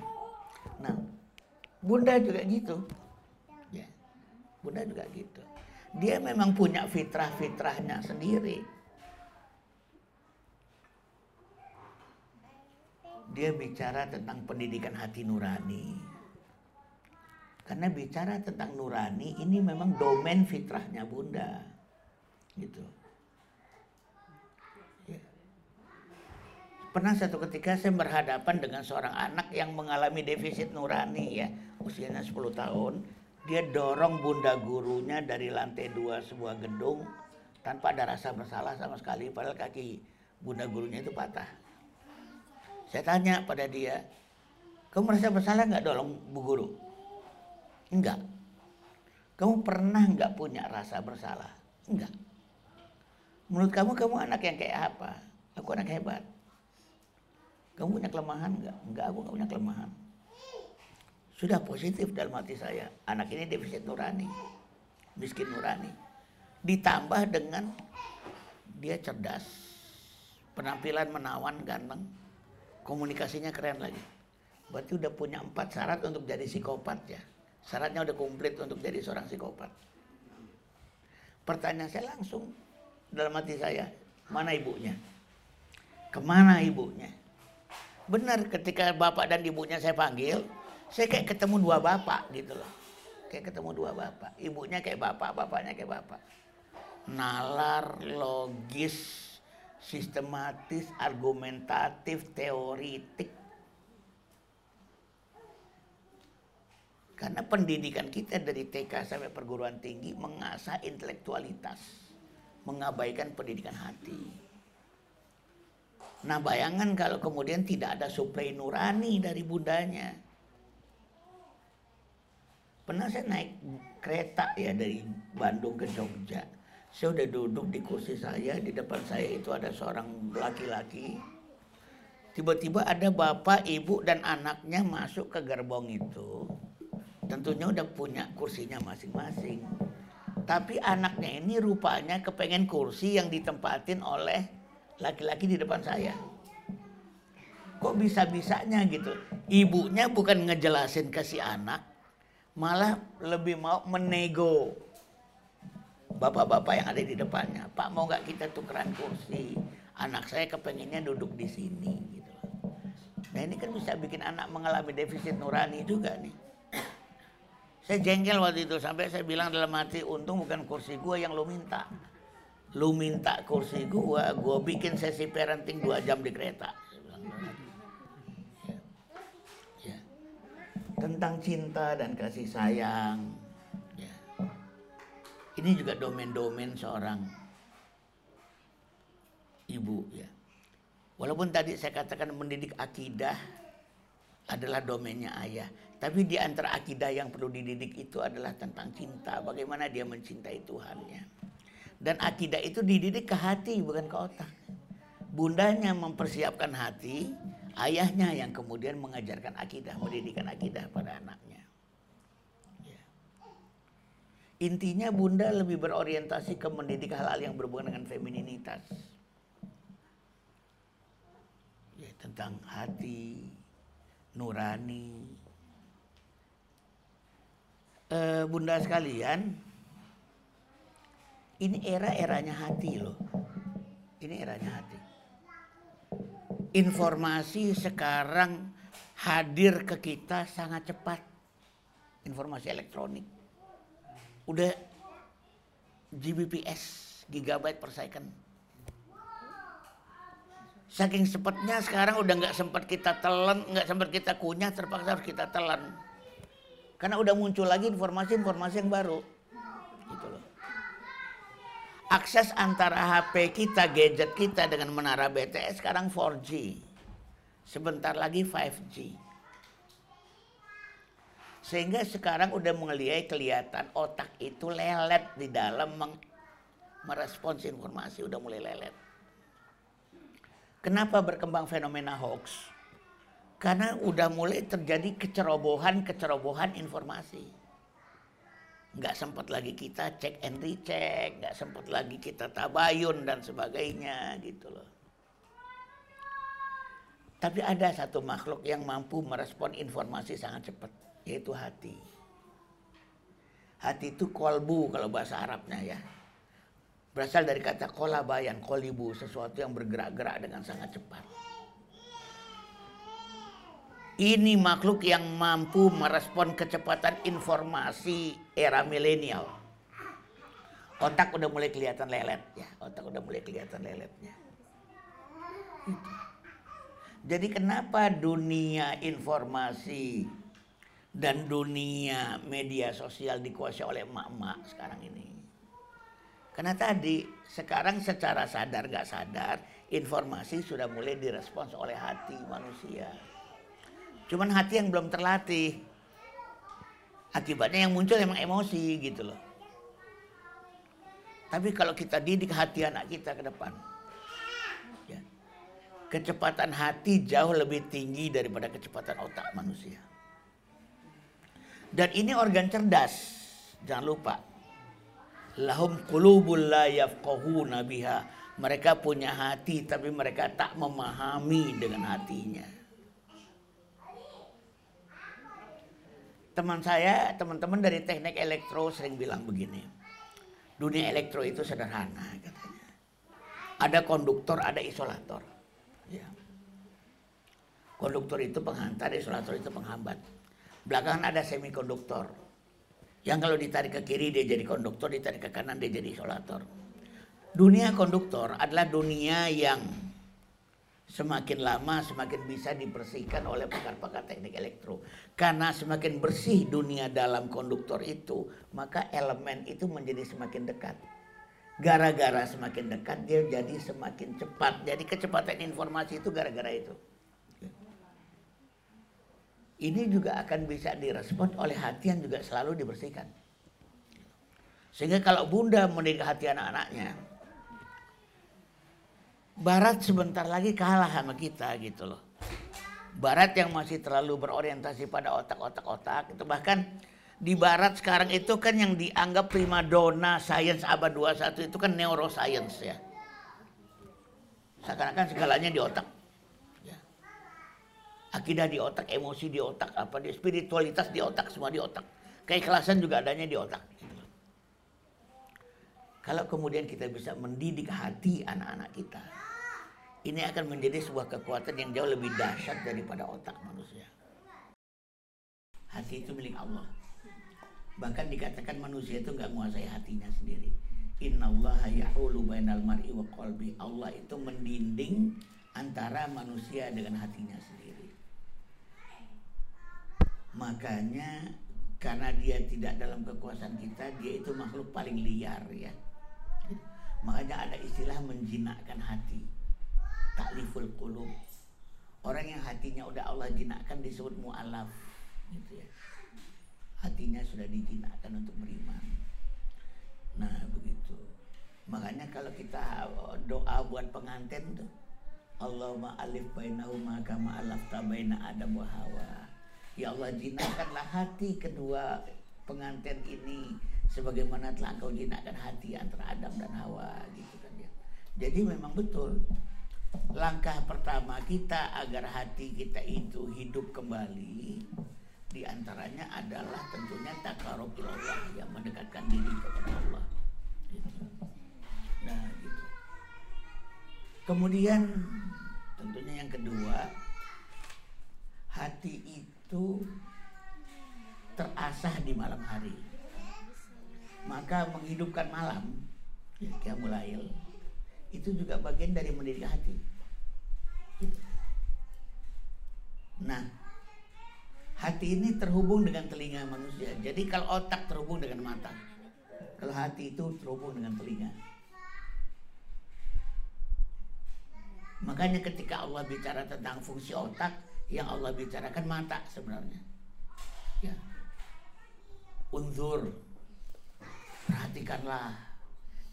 Speaker 1: Nah, Bunda juga gitu. Ya. Bunda juga gitu. Dia memang punya fitrah-fitrahnya sendiri. Dia bicara tentang pendidikan hati nurani Karena bicara tentang nurani ini memang domain fitrahnya Bunda. Gitu. Ya. Pernah satu ketika saya berhadapan dengan seorang anak yang mengalami defisit nurani ya, usianya 10 tahun. Dia dorong bunda gurunya dari lantai dua sebuah gedung tanpa ada rasa bersalah sama sekali, padahal kaki bunda gurunya itu patah. Saya tanya pada dia, kamu merasa bersalah nggak dorong bu guru? Enggak. Kamu pernah nggak punya rasa bersalah? Enggak. Menurut kamu, kamu anak yang kayak apa? Aku anak hebat. Kamu punya kelemahan enggak? Enggak, aku nggak punya kelemahan. Sudah positif dalam hati saya. Anak ini defisit nurani. Miskin nurani. Ditambah dengan dia cerdas. Penampilan menawan, ganteng. Komunikasinya keren lagi. Berarti udah punya empat syarat untuk jadi psikopat ya. Syaratnya udah komplit untuk jadi seorang psikopat. Pertanyaan saya langsung dalam hati saya, mana ibunya? Ke mana ibunya? Benar ketika bapak dan ibunya saya panggil, saya kayak ketemu dua bapak gitu loh. Kayak ketemu dua bapak. Ibunya kayak bapak, bapaknya kayak bapak. Nalar, logis, sistematis, argumentatif, teoritik, Karena pendidikan kita dari TK sampai perguruan tinggi mengasah intelektualitas, mengabaikan pendidikan hati. Nah bayangan kalau kemudian tidak ada suplai nurani dari bundanya. Pernah saya naik kereta ya dari Bandung ke Jogja. Saya udah duduk di kursi saya, di depan saya itu ada seorang laki-laki. Tiba-tiba ada bapak, ibu, dan anaknya masuk ke gerbong itu tentunya udah punya kursinya masing-masing. Tapi anaknya ini rupanya kepengen kursi yang ditempatin oleh laki-laki di depan saya. Kok bisa-bisanya gitu? Ibunya bukan ngejelasin ke si anak, malah lebih mau menego bapak-bapak yang ada di depannya. Pak mau nggak kita tukeran kursi? Anak saya kepengennya duduk di sini gitu. Nah ini kan bisa bikin anak mengalami defisit nurani juga nih. Saya jengkel waktu itu sampai saya bilang dalam hati untung bukan kursi gua yang lo minta. Lu minta kursi gua, gua bikin sesi parenting dua jam di kereta. Ya. Ya. Tentang cinta dan kasih sayang. Ya. Ini juga domain-domain seorang ibu ya. Walaupun tadi saya katakan mendidik akidah adalah domainnya ayah. Tapi di antara akidah yang perlu dididik itu adalah tentang cinta. Bagaimana dia mencintai Tuhannya. Dan akidah itu dididik ke hati bukan ke otak. Bundanya mempersiapkan hati, ayahnya yang kemudian mengajarkan akidah, mendidikan akidah pada anaknya. Ya. Intinya bunda lebih berorientasi ke mendidik hal-hal yang berhubungan dengan femininitas. Ya, tentang hati, nurani. E, bunda sekalian, ini era-eranya hati loh. Ini eranya hati. Informasi sekarang hadir ke kita sangat cepat. Informasi elektronik. Udah GBPS, gigabyte per second Saking cepatnya sekarang udah nggak sempat kita telan, nggak sempat kita kunyah, terpaksa harus kita telan. Karena udah muncul lagi informasi-informasi yang baru. Akses antara HP kita, gadget kita dengan menara BTS sekarang 4G. Sebentar lagi 5G. Sehingga sekarang udah mulai kelihatan otak itu lelet di dalam merespons informasi, udah mulai lelet. Kenapa berkembang fenomena hoax? Karena udah mulai terjadi kecerobohan-kecerobohan informasi. Nggak sempat lagi kita cek and recheck, nggak sempat lagi kita tabayun dan sebagainya gitu loh. Tapi ada satu makhluk yang mampu merespon informasi sangat cepat, yaitu hati. Hati itu kolbu kalau bahasa Arabnya ya berasal dari kata kolabayan, kolibu, sesuatu yang bergerak-gerak dengan sangat cepat. Ini makhluk yang mampu merespon kecepatan informasi era milenial. Otak udah mulai kelihatan lelet ya, otak udah mulai kelihatan leletnya. Jadi kenapa dunia informasi dan dunia media sosial dikuasai oleh emak-emak sekarang ini? Karena tadi sekarang secara sadar gak sadar informasi sudah mulai direspons oleh hati manusia. Cuman hati yang belum terlatih. Akibatnya yang muncul emang emosi gitu loh. Tapi kalau kita didik hati anak kita ke depan. Ya, kecepatan hati jauh lebih tinggi daripada kecepatan otak manusia. Dan ini organ cerdas. Jangan lupa. Lahum qulubul la yafqahuna biha. Mereka punya hati tapi mereka tak memahami dengan hatinya. Teman saya, teman-teman dari teknik elektro sering bilang begini. Dunia elektro itu sederhana katanya. Ada konduktor, ada isolator. Ya. Konduktor itu penghantar, isolator itu penghambat. Belakangan ada semikonduktor. Yang kalau ditarik ke kiri dia jadi konduktor, ditarik ke kanan dia jadi isolator. Dunia konduktor adalah dunia yang semakin lama semakin bisa dibersihkan oleh pakar-pakar teknik elektro. Karena semakin bersih dunia dalam konduktor itu, maka elemen itu menjadi semakin dekat. Gara-gara semakin dekat dia jadi semakin cepat. Jadi kecepatan informasi itu gara-gara itu. Ini juga akan bisa direspon oleh hati yang juga selalu dibersihkan. Sehingga kalau bunda mendidik hati anak-anaknya, Barat sebentar lagi kalah sama kita gitu loh. Barat yang masih terlalu berorientasi pada otak-otak-otak itu bahkan di barat sekarang itu kan yang dianggap prima dona sains abad 21 itu kan neuroscience ya. Seakan-akan segalanya di otak. Ya. Akidah di otak, emosi di otak, apa di spiritualitas di otak, semua di otak. Keikhlasan juga adanya di otak. Kalau kemudian kita bisa mendidik hati anak-anak kita, ini akan menjadi sebuah kekuatan yang jauh lebih dahsyat daripada otak manusia. Hati itu milik Allah. Bahkan dikatakan manusia itu nggak menguasai hatinya sendiri. Inna Allah yahulu bainal mar'i wa qalbi. Allah itu mendinding antara manusia dengan hatinya sendiri. Makanya karena dia tidak dalam kekuasaan kita, dia itu makhluk paling liar ya. Makanya ada istilah menjinakkan hati takliful qulub. Orang yang hatinya udah Allah jinakkan disebut mu'alaf gitu ya. Hatinya sudah dijinakkan untuk beriman. Nah, begitu. Makanya kalau kita doa buat pengantin tuh Allahumma alif bainahuma kama alafta baina Adam wa Hawa. Ya Allah jinakkanlah hati kedua pengantin ini sebagaimana telah engkau jinakkan hati antara Adam dan Hawa gitu kan ya. Jadi memang betul langkah pertama kita agar hati kita itu hidup kembali di antaranya adalah tentunya takarub Allah yang mendekatkan diri kepada Allah. Nah, gitu. Kemudian tentunya yang kedua hati itu terasah di malam hari. Maka menghidupkan malam ya mulai itu juga bagian dari mendidik hati. Nah, hati ini terhubung dengan telinga manusia. Jadi kalau otak terhubung dengan mata, kalau hati itu terhubung dengan telinga. Makanya ketika Allah bicara tentang fungsi otak, yang Allah bicarakan mata sebenarnya. Ya. Unzur. Perhatikanlah.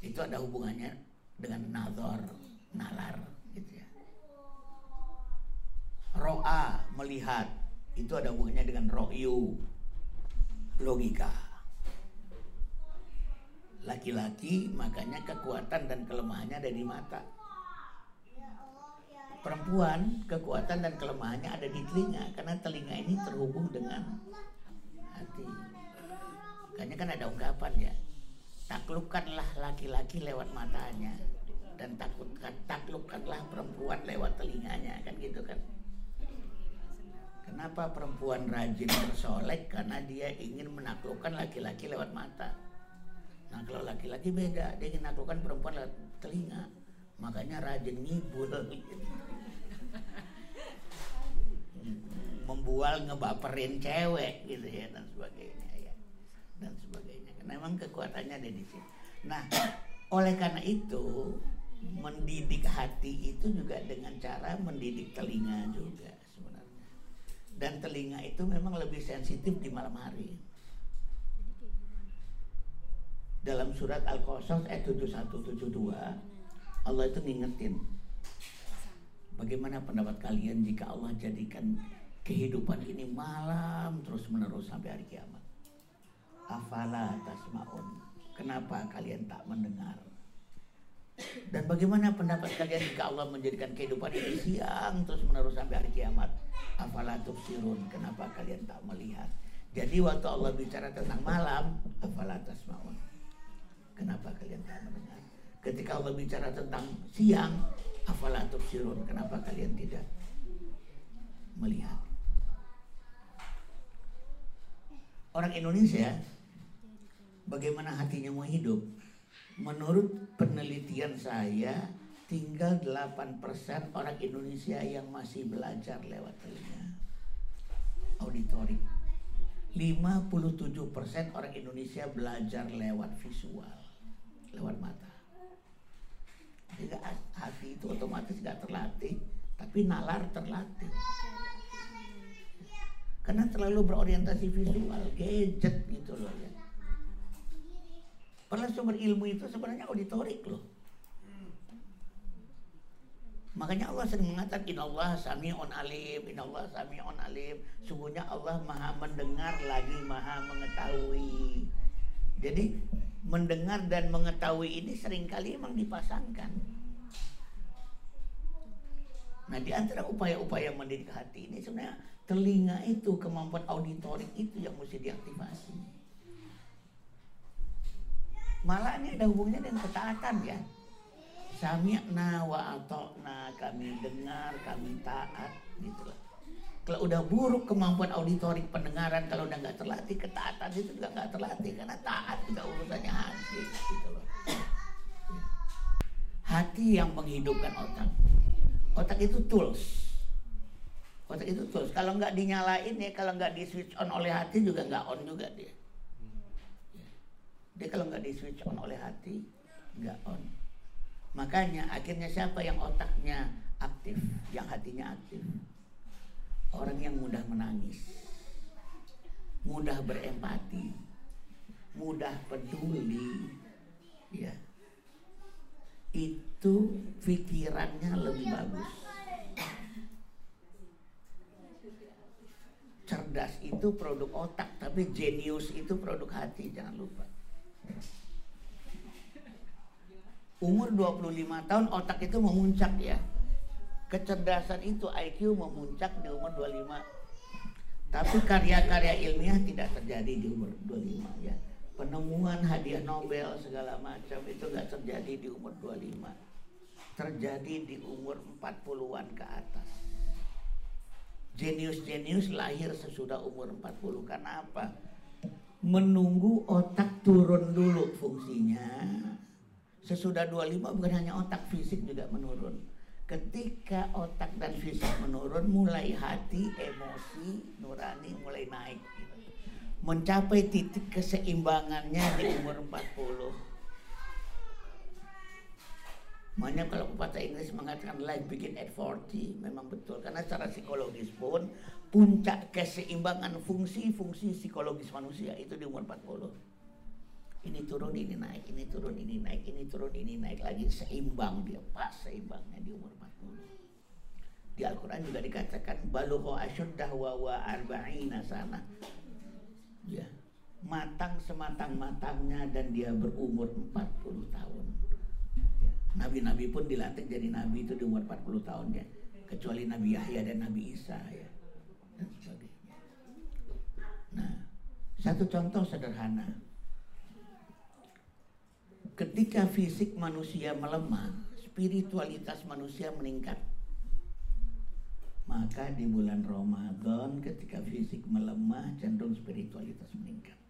Speaker 1: Itu ada hubungannya dengan nazar, nalar gitu ya. Ro'a melihat itu ada hubungannya dengan ro'yu logika. Laki-laki makanya kekuatan dan kelemahannya ada di mata. Perempuan kekuatan dan kelemahannya ada di telinga karena telinga ini terhubung dengan hati. Makanya kan ada ungkapan ya, taklukkanlah laki-laki lewat matanya dan takutkan taklukkanlah perempuan lewat telinganya kan gitu kan Kenapa perempuan rajin bersolek? Karena dia ingin menaklukkan laki-laki lewat mata. Nah kalau laki-laki beda, dia ingin menaklukkan perempuan lewat telinga. Makanya rajin ngibul. Membual ngebaperin cewek gitu ya dan sebagainya ya. Dan sebagainya. Karena memang kekuatannya ada di sini. Nah, oleh karena itu mendidik hati itu juga dengan cara mendidik telinga juga sebenarnya. Dan telinga itu memang lebih sensitif di malam hari. Dalam surat Al-Qasas ayat 7172 Allah itu ngingetin Bagaimana pendapat kalian jika Allah jadikan kehidupan ini malam terus menerus sampai hari kiamat? Afala tasma'un. Kenapa kalian tak mendengar? Dan bagaimana pendapat kalian jika Allah menjadikan kehidupan ini siang terus menerus sampai hari kiamat? Afala tufsirun, kenapa kalian tak melihat? Jadi waktu Allah bicara tentang malam, afala tasma'un. Kenapa kalian tak mendengar? Ketika Allah bicara tentang siang, afala tufsirun, kenapa kalian tidak melihat? Orang Indonesia bagaimana hatinya mau hidup? Menurut penelitian saya, tinggal 8% orang Indonesia yang masih belajar lewat telinga. Auditorik. 57% orang Indonesia belajar lewat visual, lewat mata. Jadi hati itu otomatis gak terlatih, tapi nalar terlatih. Karena terlalu berorientasi visual, gadget gitu loh ya. Padahal sumber ilmu itu sebenarnya auditorik loh. Makanya Allah sering mengatakan Inna Allah sami'un alim Inna Allah sami'un alim. Sungguhnya Allah maha mendengar lagi maha mengetahui. Jadi mendengar dan mengetahui ini sering kali memang dipasangkan. Nah di antara upaya-upaya mendidik hati ini sebenarnya telinga itu kemampuan auditorik itu yang mesti diaktifasi Malah ini ada hubungannya dengan ketaatan ya. Sami'na wa atokna kami dengar, kami taat gitu loh. Kalau udah buruk kemampuan auditorik pendengaran, kalau udah nggak terlatih ketaatan itu juga nggak terlatih karena taat juga urusannya hati gitu loh. Hati yang menghidupkan otak. Otak itu tools. Otak itu tools. Kalau nggak dinyalain ya, kalau nggak di switch on oleh hati juga nggak on juga dia. Dia kalau nggak di switch on oleh hati, nggak on. Makanya akhirnya siapa yang otaknya aktif, yang hatinya aktif? Orang yang mudah menangis, mudah berempati, mudah peduli, ya. Itu pikirannya lebih bagus. Cerdas itu produk otak, tapi jenius itu produk hati, jangan lupa. Umur 25 tahun otak itu memuncak ya. Kecerdasan itu IQ memuncak di umur 25. Tapi karya-karya ilmiah tidak terjadi di umur 25 ya. Penemuan hadiah Nobel segala macam itu nggak terjadi di umur 25. Terjadi di umur 40-an ke atas. Jenius-jenius lahir sesudah umur 40 karena apa? Menunggu otak turun dulu fungsinya. Sesudah 25 bukan hanya otak fisik juga menurun. Ketika otak dan fisik menurun, mulai hati, emosi, nurani mulai naik. Mencapai titik keseimbangannya di umur 40. Makanya kalau pepatah Inggris mengatakan life begin at 40 memang betul karena secara psikologis pun puncak keseimbangan fungsi-fungsi psikologis manusia itu di umur 40. Ini turun ini naik, ini turun ini naik, ini turun ini naik lagi seimbang dia pas seimbangnya di umur 40. Di Al-Qur'an juga dikatakan balugha asyuddah wa wa arba'ina sana. Ya, matang sematang-matangnya dan dia berumur 40 tahun. Nabi-nabi pun dilantik jadi nabi itu di umur 40 tahun ya. Kecuali Nabi Yahya dan Nabi Isa ya. Nah, satu contoh sederhana. Ketika fisik manusia melemah, spiritualitas manusia meningkat. Maka di bulan Ramadan ketika fisik melemah cenderung spiritualitas meningkat.